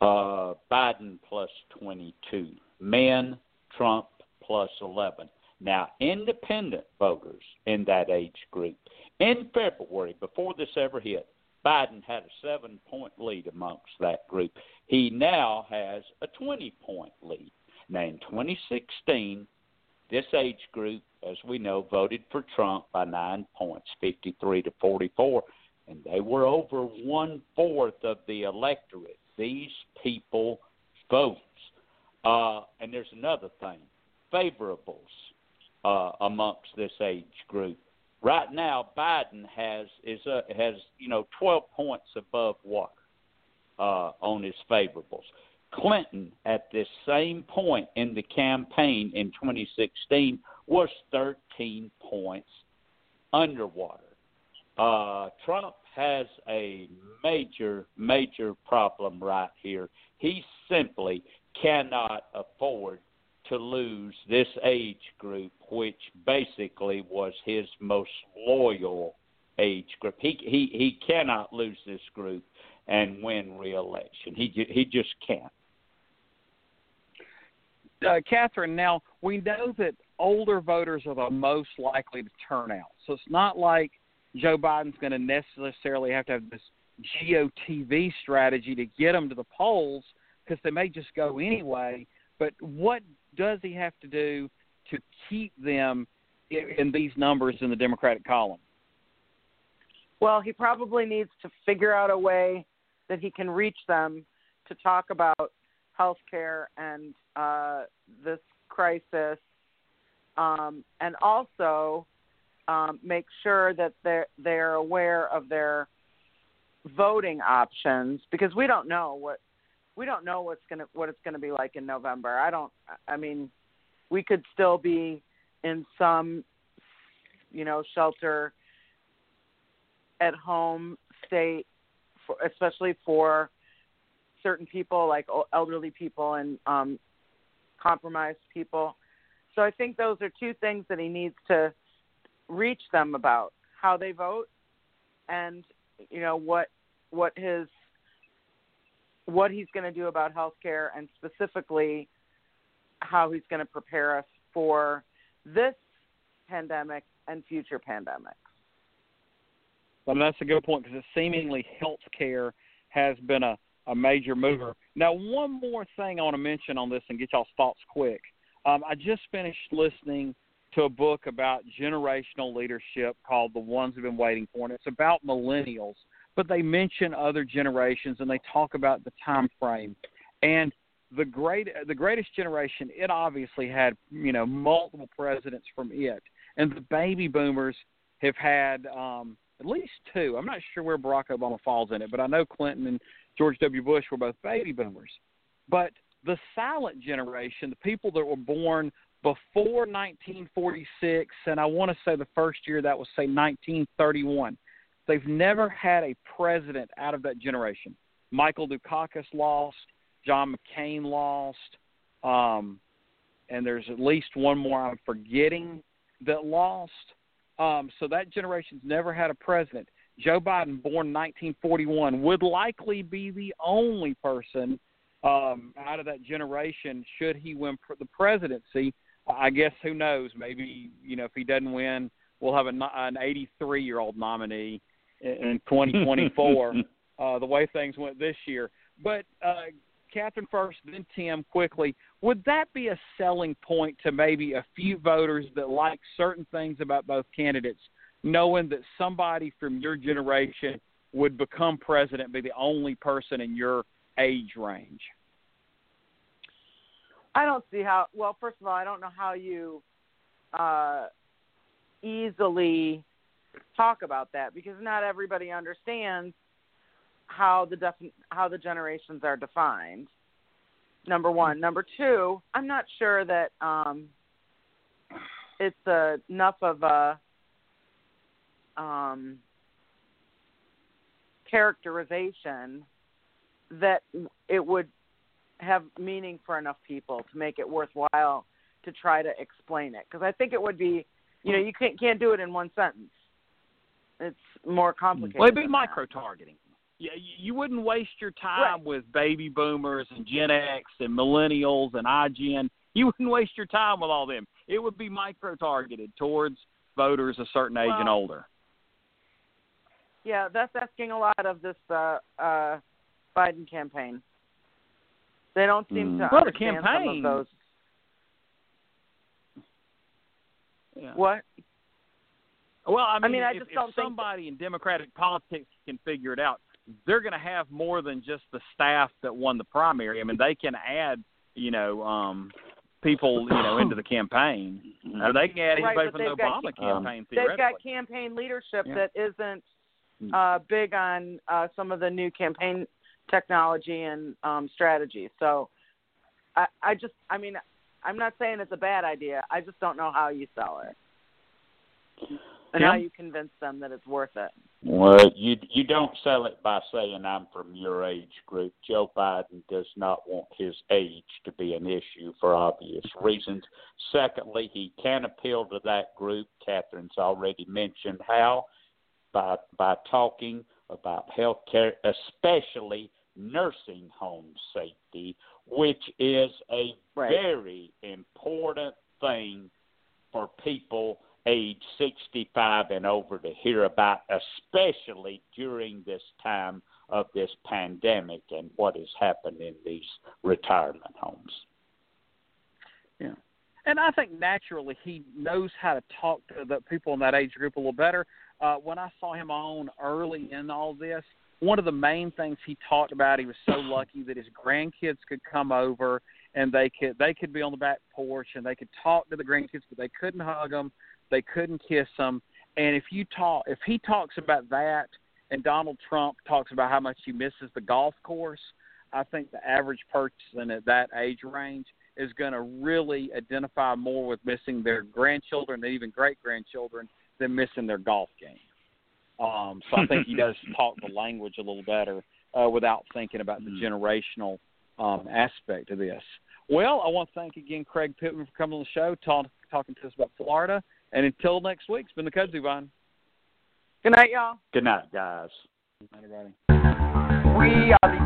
Uh, Biden plus 22. Men, Trump plus 11. Now, independent voters in that age group, in February, before this ever hit, Biden had a seven point lead amongst that group. He now has a 20 point lead. Now, in 2016, this age group, as we know, voted for Trump by nine points, 53 to 44 and they were over one fourth of the electorate. These people votes. Uh, and there's another thing favorables uh, amongst this age group. Right now, Biden has is uh, has you know 12 points above Walker uh, on his favorables. Clinton, at this same point in the campaign in 2016, was 13 points underwater. Uh, Trump has a major, major problem right here. He simply cannot afford to lose this age group, which basically was his most loyal age group. He he he cannot lose this group and win re-election. He he just can't. Uh, Catherine, now we know that older voters are the most likely to turn out, so it's not like Joe Biden's going to necessarily have to have this GOTV strategy to get them to the polls because they may just go anyway. But what does he have to do to keep them in these numbers in the Democratic column? Well, he probably needs to figure out a way that he can reach them to talk about health care and uh, this crisis, um, and also um, make sure that they're they're aware of their voting options because we don't know what we don't know what's gonna what it's gonna be like in November. I don't. I mean, we could still be in some, you know, shelter at home state, for, especially for certain people like elderly people and um, compromised people. So I think those are two things that he needs to reach them about how they vote and you know what what his what he's going to do about health care and specifically how he's going to prepare us for this pandemic and future pandemics. Well, that's a good point because seemingly health care has been a, a major mover. Now, one more thing I want to mention on this and get y'all's thoughts quick. Um, I just finished listening to a book about generational leadership called The Ones Who've Been Waiting For. And it's about millennials, but they mention other generations and they talk about the time frame. And the great the greatest generation it obviously had you know multiple presidents from it and the baby boomers have had um at least two i'm not sure where barack obama falls in it but i know clinton and george w bush were both baby boomers but the silent generation the people that were born before 1946 and i want to say the first year that was say 1931 they've never had a president out of that generation michael dukakis lost John McCain lost, um, and there's at least one more I'm forgetting that lost. Um, so that generation's never had a president. Joe Biden, born 1941, would likely be the only person um, out of that generation should he win pr- the presidency. I guess who knows? Maybe you know if he doesn't win, we'll have a, an 83 year old nominee in, in 2024. uh, the way things went this year, but uh, Catherine first, then Tim quickly. Would that be a selling point to maybe a few voters that like certain things about both candidates, knowing that somebody from your generation would become president, be the only person in your age range? I don't see how. Well, first of all, I don't know how you uh, easily talk about that because not everybody understands how the defi- how the generations are defined. Number one. Number two, I'm not sure that um, it's uh, enough of a um, characterization that it would have meaning for enough people to make it worthwhile to try to explain it. Because I think it would be, you know, you can't can't do it in one sentence. It's more complicated. Well, it'd be micro targeting you, you wouldn't waste your time right. with baby boomers and Gen X and millennials and iGen. You wouldn't waste your time with all them. It would be micro targeted towards voters a certain age well, and older. Yeah, that's asking a lot of this uh, uh, Biden campaign. They don't seem mm. to well, understand some of those. Yeah. What? Well, I mean, I mean, I if, just if don't somebody think in Democratic politics can figure it out, they're going to have more than just the staff that won the primary. I mean, they can add, you know, um, people, you know, into the campaign. Or they can add right, anybody from the got, Obama campaign. Um, they've got campaign leadership Yeah. that isn't uh, big on uh, some of the new campaign technology and um, strategy. So, I, I just, I mean, I'm not saying it's a bad idea. I just don't know how you sell it and Tim? how you convince them that it's worth it. Well, you you don't sell it by saying I'm from your age group. Joe Biden does not want his age to be an issue for obvious reasons. Secondly, he can appeal to that group. Catherine's already mentioned how by by talking about health care, especially nursing home safety, which is a Right. very important thing for people age 65 and over to hear about, especially during this time of this pandemic and what has happened in these retirement homes. Yeah. And I think naturally he knows how to talk to the people in that age group a little better. Uh, when I saw him on early in all this, one of the main things he talked about, he was so lucky that his grandkids could come over and they could they could be on the back porch and they could talk to the grandkids, but they couldn't hug them, they couldn't kiss them. And if you talk, if he talks about that, and Donald Trump talks about how much he misses the golf course, I think the average person at that age range is going to really identify more with missing their grandchildren and even great grandchildren than missing their golf game. Um, so I think he does talk the language a little better uh, without thinking about the generational um, aspect of this. Well, I want to thank again Craig Pittman for coming on the show, talk, talking to us about Florida. And until next week, it's been the Kudzu Vine. Good night, y'all. Good night, guys. Good night, everybody. We are the